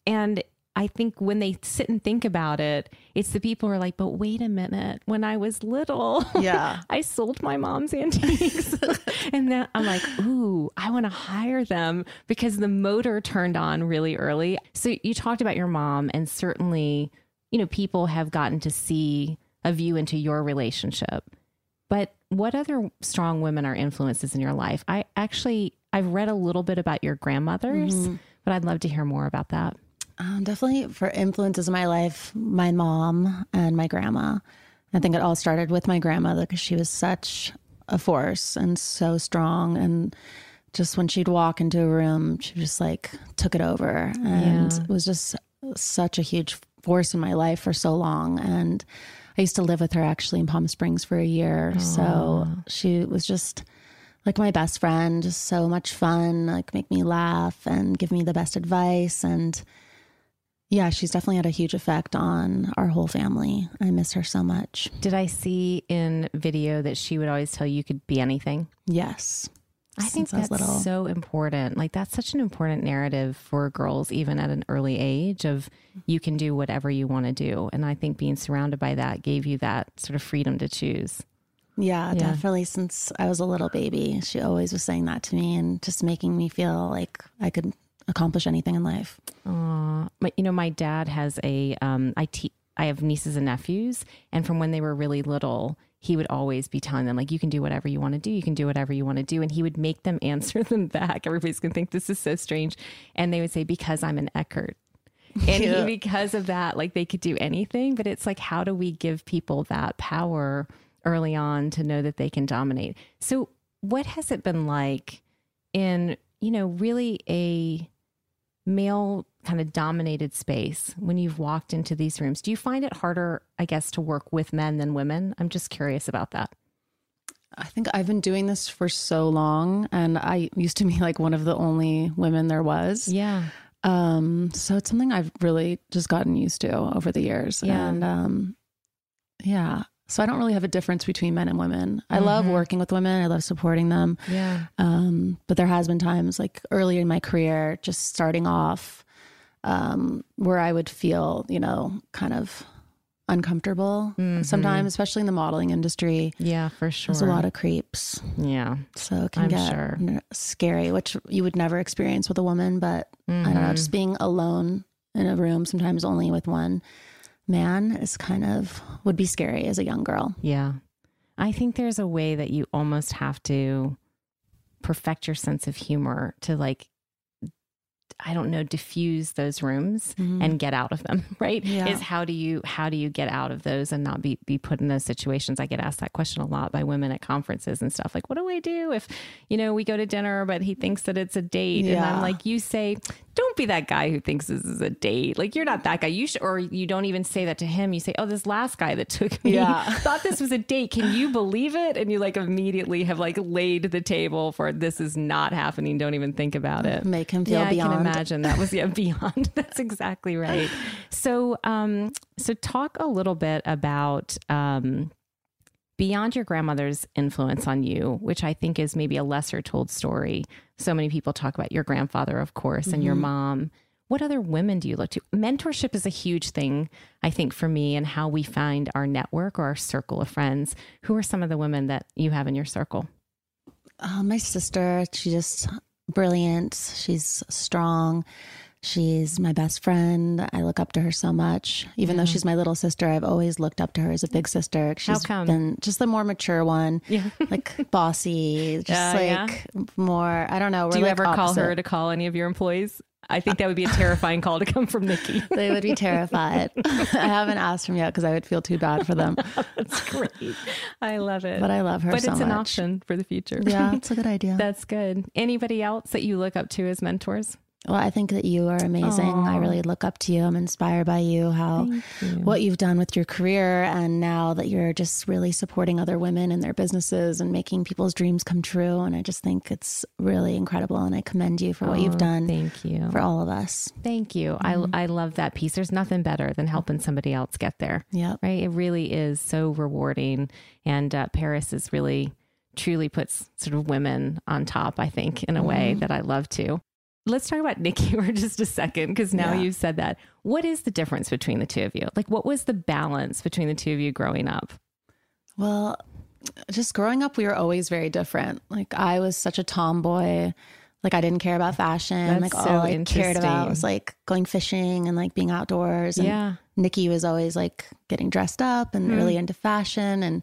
And I think when they sit and think about it, it's the people who are like, but wait a minute, when I was little, Yeah. I sold my mom's antiques. and then I'm like, ooh, I want to hire them because the motor turned on really early. So you talked about your mom, and certainly, you know, people have gotten to see a view into your relationship. But what other strong women are influences in your life? I actually I've read a little bit about your grandmothers, Mhm. but I'd love to hear more about that. Um, definitely for influences in my life, my mom and my grandma. I think it all started with my grandmother because she was such a force and so strong. And just when she'd walk into a room, she just like took it over and Yeah. was just such a huge force in my life for so long. And I used to live with her actually in Palm Springs for a year. So she was just like my best friend, just so much fun, like make me laugh and give me the best advice. And yeah, she's definitely had a huge effect on our whole family. I miss her so much. Did I see in video that she would always tell you you could be anything? Yes. I think Since I that's so important. Like that's such an important narrative for girls, even at an early age, of you can do whatever you want to do. And I think being surrounded by that gave you that sort of freedom to choose. Yeah, Yeah. definitely. Since I was a little baby, she always was saying that to me and just making me feel like I could accomplish anything in life. Aw. My, you know, my dad has a, um, I, te- I have nieces and nephews, and from when they were really little, he would always be telling them, like, you can do whatever you want to do. You can do whatever you want to do. And he would make them answer them back. Everybody's going to think this is so strange. And they would say, because I'm an Eckert. And Yeah. because of that, like they could do anything. But it's like, how do we give people that power early on to know that they can dominate? So, what has it been like in, you know, really a male kind of dominated space when you've walked into these rooms? Do you find it harder, I guess, to work with men than women? I'm just curious about that. I think I've been doing this for so long, and I used to be like one of the only women there was. Yeah. Um, so it's something I've really just gotten used to over the years. Yeah. And um, yeah. So I don't really have a difference between men and women. I love Mhm. working with women. I love supporting them. Yeah. Um, but there has been times like earlier in my career, just starting off, um, where I would feel, you know, kind of uncomfortable Mhm. sometimes, especially in the modeling industry. Yeah, for sure. There's a lot of creeps. Yeah. So it can I'm get sure. scary, which you would never experience with a woman. But I don't know, just being alone in a room, sometimes only with one man, is kind of would be scary as a young girl. Yeah. I think there's a way that you almost have to perfect your sense of humor to like I don't know, diffuse those rooms Mhm. and get out of them, right? Yeah. Is how do you how do you get out of those and not be be put in those situations? I get asked that question a lot by women at conferences and stuff. Like, what do I do if, you know, we go to dinner but he thinks that it's a date? And I'm like, you say, don't be that guy who thinks this is a date. Like you're not that guy. You should or you don't even say that to him. You say, Oh, this last guy that took me Yeah. thought this was a date. Can you believe it? And you like immediately have like laid the table for this is not happening. Don't even think about it. Make him feel yeah, I can imagine that was yeah beyond. That's exactly right. So um so talk a little bit about um beyond your grandmother's influence on you, which I think is maybe a lesser told story. So many people talk about your grandfather, of course, and your Mhm. mom. What other women do you look to? Mentorship is a huge thing, I think, for me and how we find our network or our circle of friends. Who are some of the women that you have in your circle? Uh, my sister, she's just brilliant. She's strong. She's my best friend. I look up to her so much. Even though she's my little sister, I've always looked up to her as a big sister. She's come? been just the more mature one, Yeah. like bossy, just Uh, yeah? like more. I don't know. Do you like ever call her to call any of your employees? I think that would be a terrifying call to come from Nikki. They would be terrified. I haven't asked them yet because I would feel too bad for them. That's great. I love it. But I love her But so it's an much. option for the future. Yeah, it's a good idea. That's good. Anybody else that you look up to as mentors? Well, I think that you are amazing. I really look up to you. I'm inspired by you, how you. what you've done with your career, and now that you're just really supporting other women in their businesses and making people's dreams come true. And I just think it's really incredible. And I commend you for what Oh, you've done. Thank you. for all of us. Thank you. Mhm. I I love that piece. There's nothing better than helping somebody else get there. Yeah. Right. It really is so rewarding. And uh, Paris is really truly puts sort of women on top, I think, in a way Mhm. that I love to. Let's talk about Nikki for just a second, because now Yeah. you've said that. What is the difference between the two of you? Like, what was the balance between the two of you growing up? Well, just growing up, we were always very different. Like I was such a tomboy. Like I didn't care about fashion. That's like so all I cared about was like going fishing and like being outdoors. And Yeah. Nikki was always like getting dressed up and Hmm. really into fashion and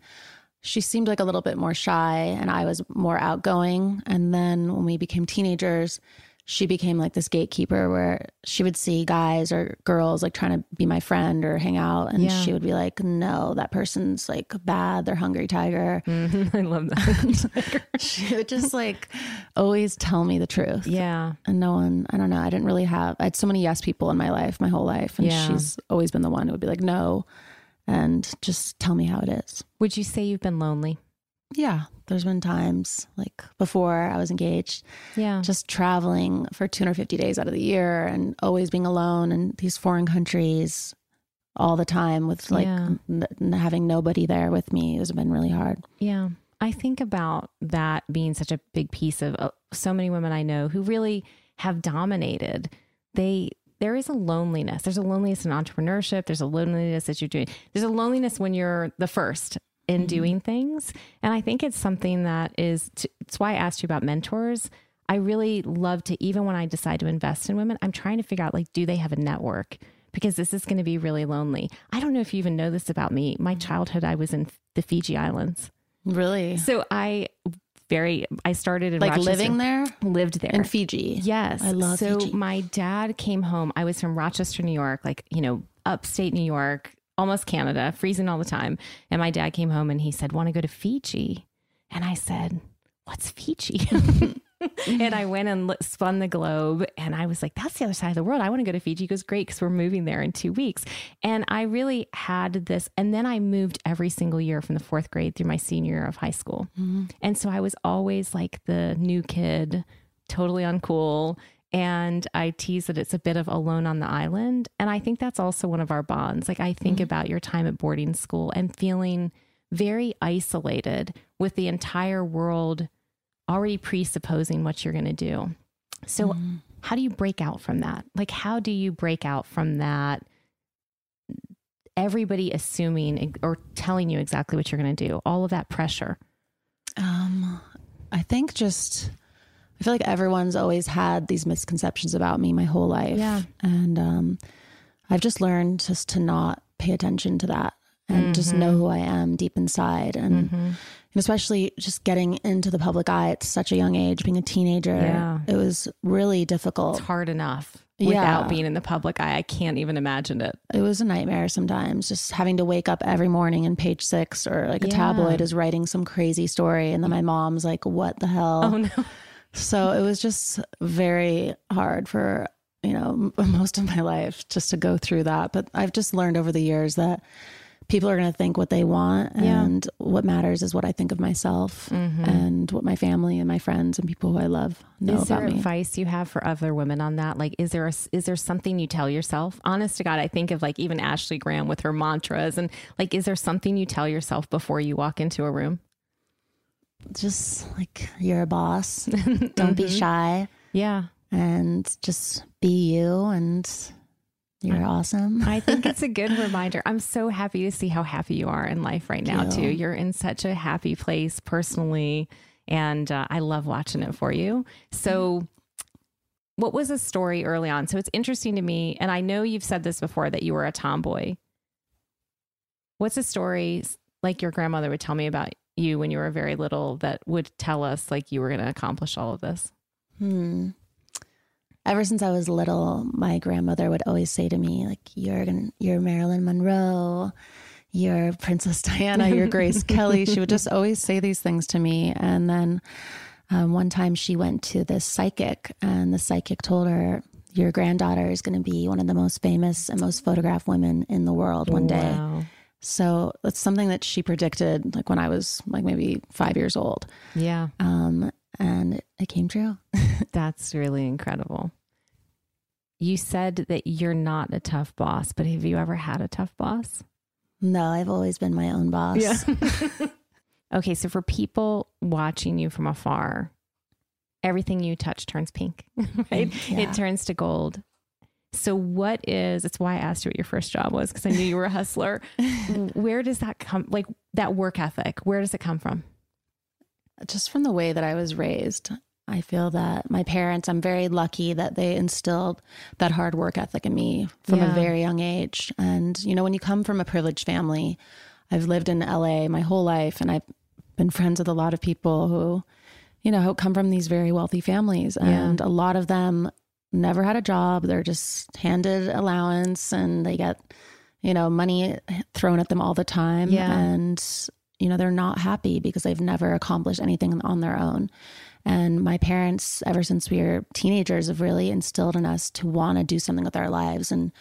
she seemed like a little bit more shy and I was more outgoing. And then when we became teenagers, she became like this gatekeeper where she would see guys or girls like trying to be my friend or hang out and Yeah. she would be like, "No, that person's like bad. They're hungry tiger." I love that. she would just like always tell me the truth. Yeah. And no one, I don't know, I didn't really have, I had so many yes people in my life, my whole life. And Yeah. she's always been the one who would be like, no, and just tell me how it is. Would you say you've been lonely? Yeah. There's been times like before I was engaged, Yeah. just traveling for 250 days out of the year and always being alone in these foreign countries all the time with like Yeah. n- having nobody there with me. It's been really hard. Yeah. I think about that being such a big piece of uh, so many women I know who really have dominated. They there is a loneliness. There's a loneliness in entrepreneurship. There's a loneliness that you're doing. There's a loneliness when you're the first in mm-hmm. doing things. And I think it's something that is t- it's why I asked you about mentors. I really love to even when I decide to invest in women, I'm trying to figure out like do they have a network? Because this is going to be really lonely. I don't know if you even know this about me. My mm-hmm. childhood I was in the Fiji Islands. Really? So I very I started in Like Rochester. living there? lived there In Fiji. Yes, I love So Fiji. my dad came home. I was from Rochester, New York, like you know, upstate New York, almost Canada, freezing all the time. And my dad came home and he said, "Want to go to Fiji?" And I said, "What's Fiji?" and I went and spun the globe, and I was like, "That's the other side of the world. I want to go to Fiji." He goes, "Great, because we're moving there in two weeks." And I really had this, and then I moved every single year from the fourth grade through my senior year of high school. Mm-hmm. And so I was always like the new kid, totally uncool. And I tease that it's a bit of alone on the island. And I think that's also one of our bonds. Like I think about your time at boarding school and feeling very isolated with the entire world already presupposing what you're going to do. So, how do you break out from that? Like, how do you break out from that? Everybody assuming or telling you exactly what you're going to do, all of that pressure. Um, I think just I feel like everyone's always had these misconceptions about me my whole life. Yeah. And um I've just learned just to not pay attention to that and just Mhm. know who I am deep inside and, Mhm. and especially just getting into the public eye at such a young age, being a teenager. Yeah. It was really difficult. It's hard enough Yeah. without being in the public eye. I can't even imagine it. It was a nightmare sometimes, just having to wake up every morning and page six or like a tabloid is writing some crazy story. And then my mom's like, what the hell? Oh no. So it was just very hard for, you know, most of my life just to go through that. But I've just learned over the years that people are going to think what they want. Yeah. And what matters is what I think of myself Mhm. and what my family and my friends and people who I love know is there about me. advice you have for other women on that? Like, is there a, is there something you tell yourself? Honest to God, I think of like even Ashley Graham with her mantras, and like, is there something you tell yourself before you walk into a room? Just like you're a boss. Don't be Mhm. shy. Yeah. And just be you and you're awesome. I think it's a good reminder. I'm so happy to see how happy you are in life right now, you. too. You're in such a happy place personally, and uh, I love watching it for you. So, what was a story early on? So, it's interesting to me, and I know you've said this before that you were a tomboy. What's a story like your grandmother would tell me about you when you were very little that would tell us like you were going to accomplish all of this? Hmm. Ever since I was little, my grandmother would always say to me, like, you're gonna, you're Marilyn Monroe, you're Princess Diana, you're Grace Kelly. She would just always say these things to me. And then um, one time she went to this psychic, and the psychic told her your granddaughter is going to be one of the most famous and most photographed women in the world one day. Wow. So that's something that she predicted, like when I was like maybe five years old. Yeah. Um, and it came true. That's really incredible. You said that you're not a tough boss, but have you ever had a tough boss? No, I've always been my own boss. Yeah. okay, so for people watching you from afar, everything you touch turns pink, right? Yeah. It turns to gold. So, what is, it's why I asked you what your first job was because I knew you were a hustler. where does that come, like that work ethic, where does it come from? Just from the way that I was raised. I feel that my parents, I'm very lucky that they instilled that hard work ethic in me from Yeah. a very young age. And, you know, when you come from a privileged family, I've lived in LA my whole life and I've been friends with a lot of people who, you know, come from these very wealthy families. Yeah. And a lot of them never had a job. They're just handed allowance and they get, you know, money thrown at them all the time. Yeah. And, you know, they're not happy because they've never accomplished anything on their own. And my parents, ever since we were teenagers, have really instilled in us to want to do something with our lives and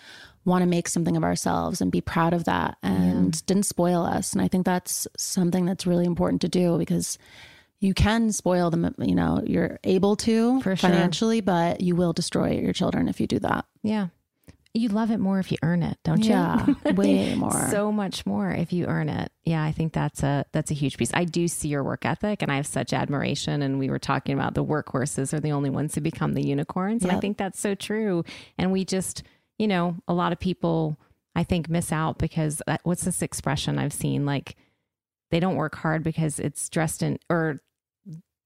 want to make something of ourselves and be proud of that and didn't spoil us. And I think that's something that's really important to do because you can spoil them, you know, you're able to sure. financially, but you will destroy your children if you do that. Yeah. You love it more if you earn it, don't you? Yeah, way more. so much more if you earn it. Yeah, I think that's a that's a huge piece. I do see your work ethic and I have such admiration and we were talking about the workhorses are the only ones who become the unicorns. And I think that's so true. And we just, you know, a lot of people I think miss out because that, what's this expression I've seen like they don't work hard because it's dressed in or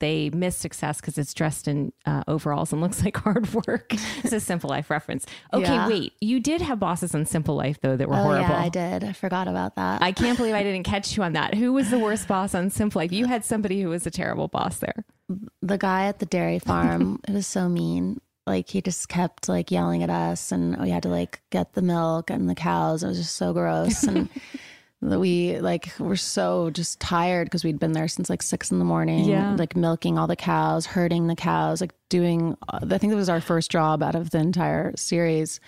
they miss success because it's dressed in uh, overalls and looks like hard work. it's a simple life reference. Okay, Yeah. wait. You did have bosses on Simple Life though that were oh, horrible. yeah, I did. I forgot about that. I can't believe I didn't catch you on that. Who was the worst boss on Simple Life? You had somebody who was a terrible boss there. the guy at the dairy farm it was so mean like he just kept like yelling at us and we had to like get the milk and the cows it was just so gross and we like were so just tired because we'd been there since like six in the morning Yeah. like milking all the cows herding the cows like doing uh, i think it was our first job out of the entire series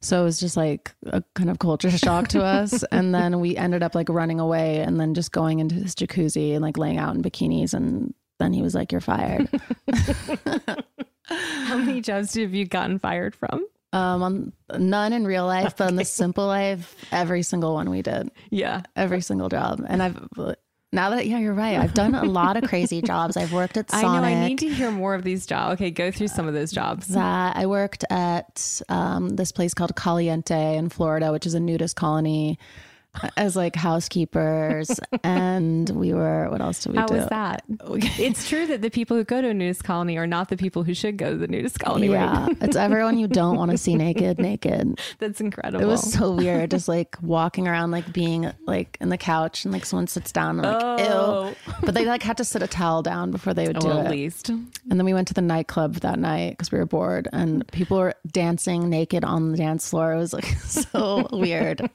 so it was just like a kind of culture shock to us. and then we ended up like running away and then just going into his jacuzzi and like laying out in bikinis. And then he was like, You're fired. How many jobs have you gotten fired from? Um, on, none in real life, but in the simple life, every single one we did. Yeah. Every single job. And I've, now that, yeah, you're right. I've done a lot of crazy jobs. I've worked at I know. I need to hear more of these jobs. Okay, go through some of those jobs. that I worked at um, this place called Caliente in Florida, which is a nudist colony, as like housekeepers. and we were, what else did we How do? was that? it's true that the people who go to a nudist colony are not the people who should go to the nudist colony. yeah, right? it's everyone you don't want to see naked, naked. That's incredible. It was so weird, just like walking around, like being like in the couch, and like someone sits down, and like Oh. ew. But they like had to sit a towel down before they would oh, do Oh, it. at least. And then we went to the nightclub that night because we were bored, and people were dancing naked on the dance floor. It was like so weird.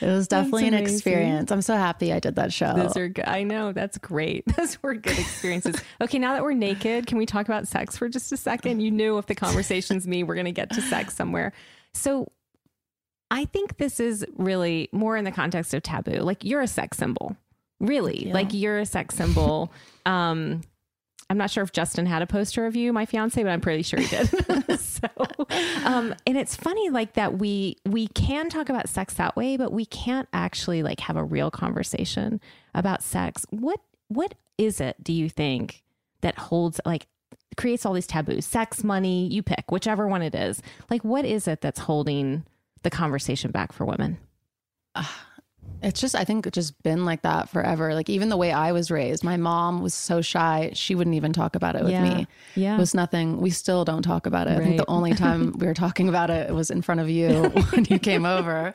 It was definitely an experience. I'm so happy I did that show. Those are good. I know. That's great. Those were good experiences. okay, now that we're naked, can we talk about sex for just a second? You knew if the conversation's me, we're going to get to sex somewhere. So I think this is really more in the context of taboo. Like you're a sex symbol, really. Yeah. Like you're a sex symbol. Um, I'm not sure if Justin had a poster of you, my fiance, but I'm pretty sure he did. so, um, and it's funny like that we we can talk about sex that way, but we can't actually like have a real conversation about sex. What what is it? Do you think that holds like creates all these taboos? Sex, money, you pick whichever one it is. Like, what is it that's holding the conversation back for women? It's just, I think it's just been like that forever. Like even the way I was raised, my mom was so shy. She wouldn't even talk about it with Yeah. me. Yeah. It was nothing. We still don't talk about it. I think the only time we were talking about it was in front of you when you came over.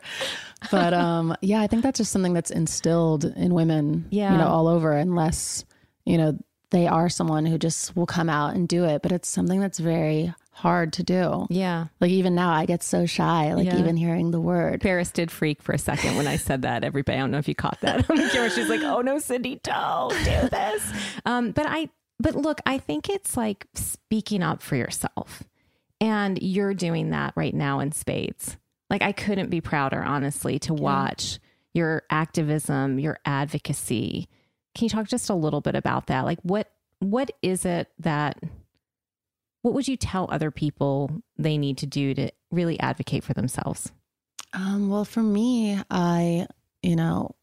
But um, yeah, I think that's just something that's instilled in women, Yeah. you know, all over, unless, you know, they are someone who just will come out and do it. But it's something that's very hard to do. Yeah. Like even now, I get so shy, like Yeah. even hearing the word. Paris did freak for a second when I said that. Everybody, I don't know if you caught that on the camera. She's like, "Oh no, Cindy, don't do this." Um, but I, but look, I think it's like speaking up for yourself, And you're doing that right now in spades. Like, I couldn't be prouder, honestly, to watch your activism, your advocacy. Can you talk just a little bit about that? Like, what what is it that what would you tell other people they need to do to really advocate for themselves? Um, well, for me, I, you know,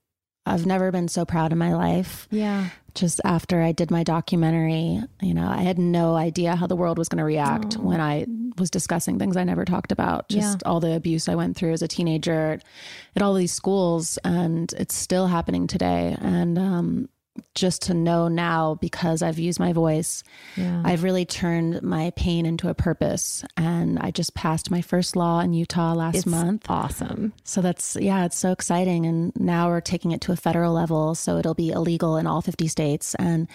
I've never been so proud in my life. Yeah. Just after I did my documentary, you know, I had no idea how the world was going to react Oh. when I was discussing things I never talked about. Just Yeah. all the abuse I went through as a teenager at all these schools, and it's still happening today. And um, just to know now, because I've used my voice, Yeah. I've really turned my pain into a purpose. And I just passed my first law in Utah last It's month. Awesome. So that's, yeah, it's so exciting. And now we're taking it to a federal level. So it'll be illegal in all 50 states. And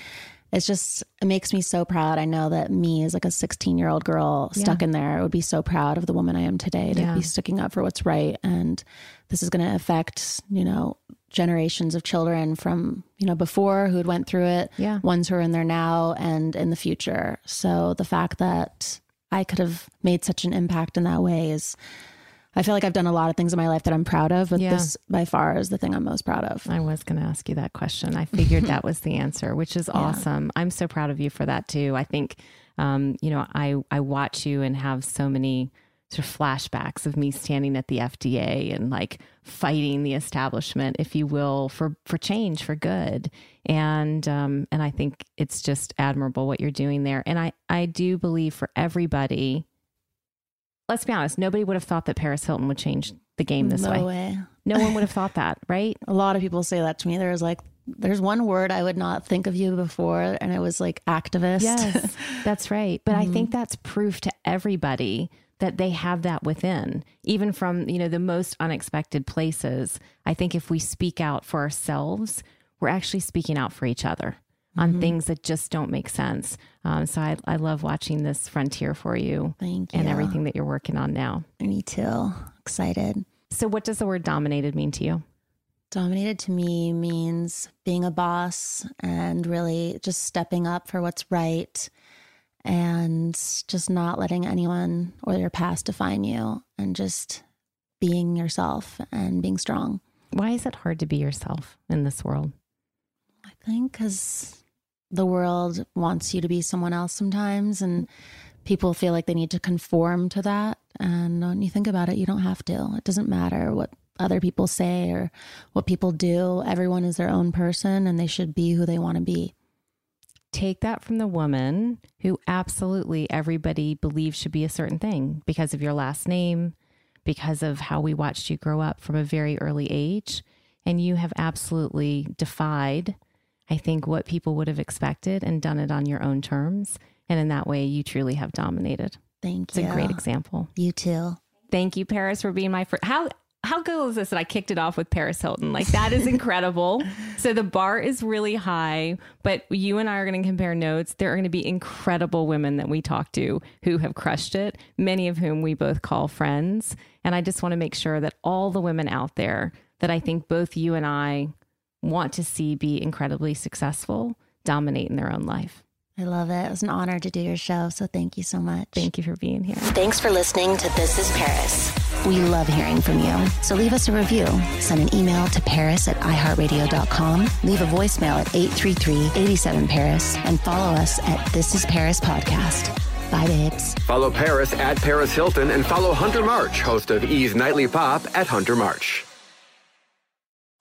it's just, it makes me so proud. I know that me as like a 16 year old girl stuck Yeah. in there would be so proud of the woman I am today to Yeah. be sticking up for what's right. And this is going to affect, you know, generations of children from, you know, before who had went through it, Yeah. ones who are in there now and in the future. So the fact that I could have made such an impact in that way is, I feel like I've done a lot of things in my life that I'm proud of, but Yeah. this by far is the thing I'm most proud of. I was going to ask you that question. I figured that was the answer, which is Yeah. awesome. I'm so proud of you for that too. I think, um, you know, I I watch you and have so many sort of flashbacks of me standing at the FDA and like fighting the establishment, if you will, for for change, for good. And um, and I think it's just admirable what you're doing there. And I I do believe for everybody. Let's be honest. Nobody would have thought that Paris Hilton would change the game this no way. way. No one would have thought that, right? A lot of people say that to me. There's like, there's one word I would not think of you before, and it was like activist. Yes, that's right. But I think that's proof to everybody that they have that within, even from you know the most unexpected places. I think if we speak out for ourselves, we're actually speaking out for each other on Mhm. things that just don't make sense. Um, so I, I love watching this frontier for you, Thank and everything that you're working on now. Me too. Excited. So, what does the word dominated mean to you? Dominated to me means being a boss and really just stepping up for what's right and just not letting anyone or your past define you and just being yourself and being strong. Why is it hard to be yourself in this world? I think because the world wants you to be someone else sometimes, and people feel like they need to conform to that. And when you think about it, you don't have to. It doesn't matter what other people say or what people do. Everyone is their own person, and they should be who they want to be. Take that from the woman who absolutely everybody believes should be a certain thing because of your last name, because of how we watched you grow up from a very early age. And you have absolutely defied, I think, what people would have expected and done it on your own terms. And in that way, you truly have dominated. Thank It's you. It's a great example. You too. Thank you, Paris, for being my first. How how cool is this that I kicked it off with Paris Hilton? Like that is incredible. so the bar is really high, but you and I are going to compare notes. There are going to be incredible women that we talk to who have crushed it, many of whom we both call friends. And I just want to make sure that all the women out there that I think both you and I want to see be incredibly successful dominate in their own life. I love it. It was an honor to do your show. So thank you so much. Thank you for being here. Thanks for listening to This is Paris. We love hearing from you. So leave us a review. Send an email to paris at iheartradio.com. Leave a voicemail at 833-87-PARIS and follow us at This is Paris Podcast. Bye, babes. Follow Paris at Paris Hilton and follow Hunter March, host of E's Nightly Pop at Hunter March.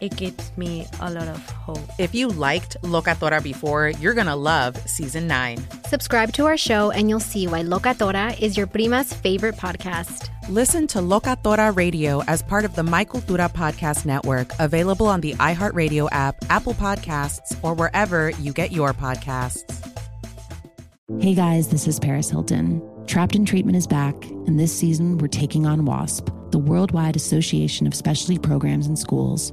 it gives me a lot of hope. If you liked Locatora before, you're going to love season nine. Subscribe to our show and you'll see why Locatora is your prima's favorite podcast. Listen to Locatora Radio as part of the My Cultura Podcast Network, available on the iHeartRadio app, Apple Podcasts, or wherever you get your podcasts. Hey guys, this is Paris Hilton. Trapped in Treatment is back, and this season we're taking on WASP, the Worldwide Association of Specialty Programs and Schools.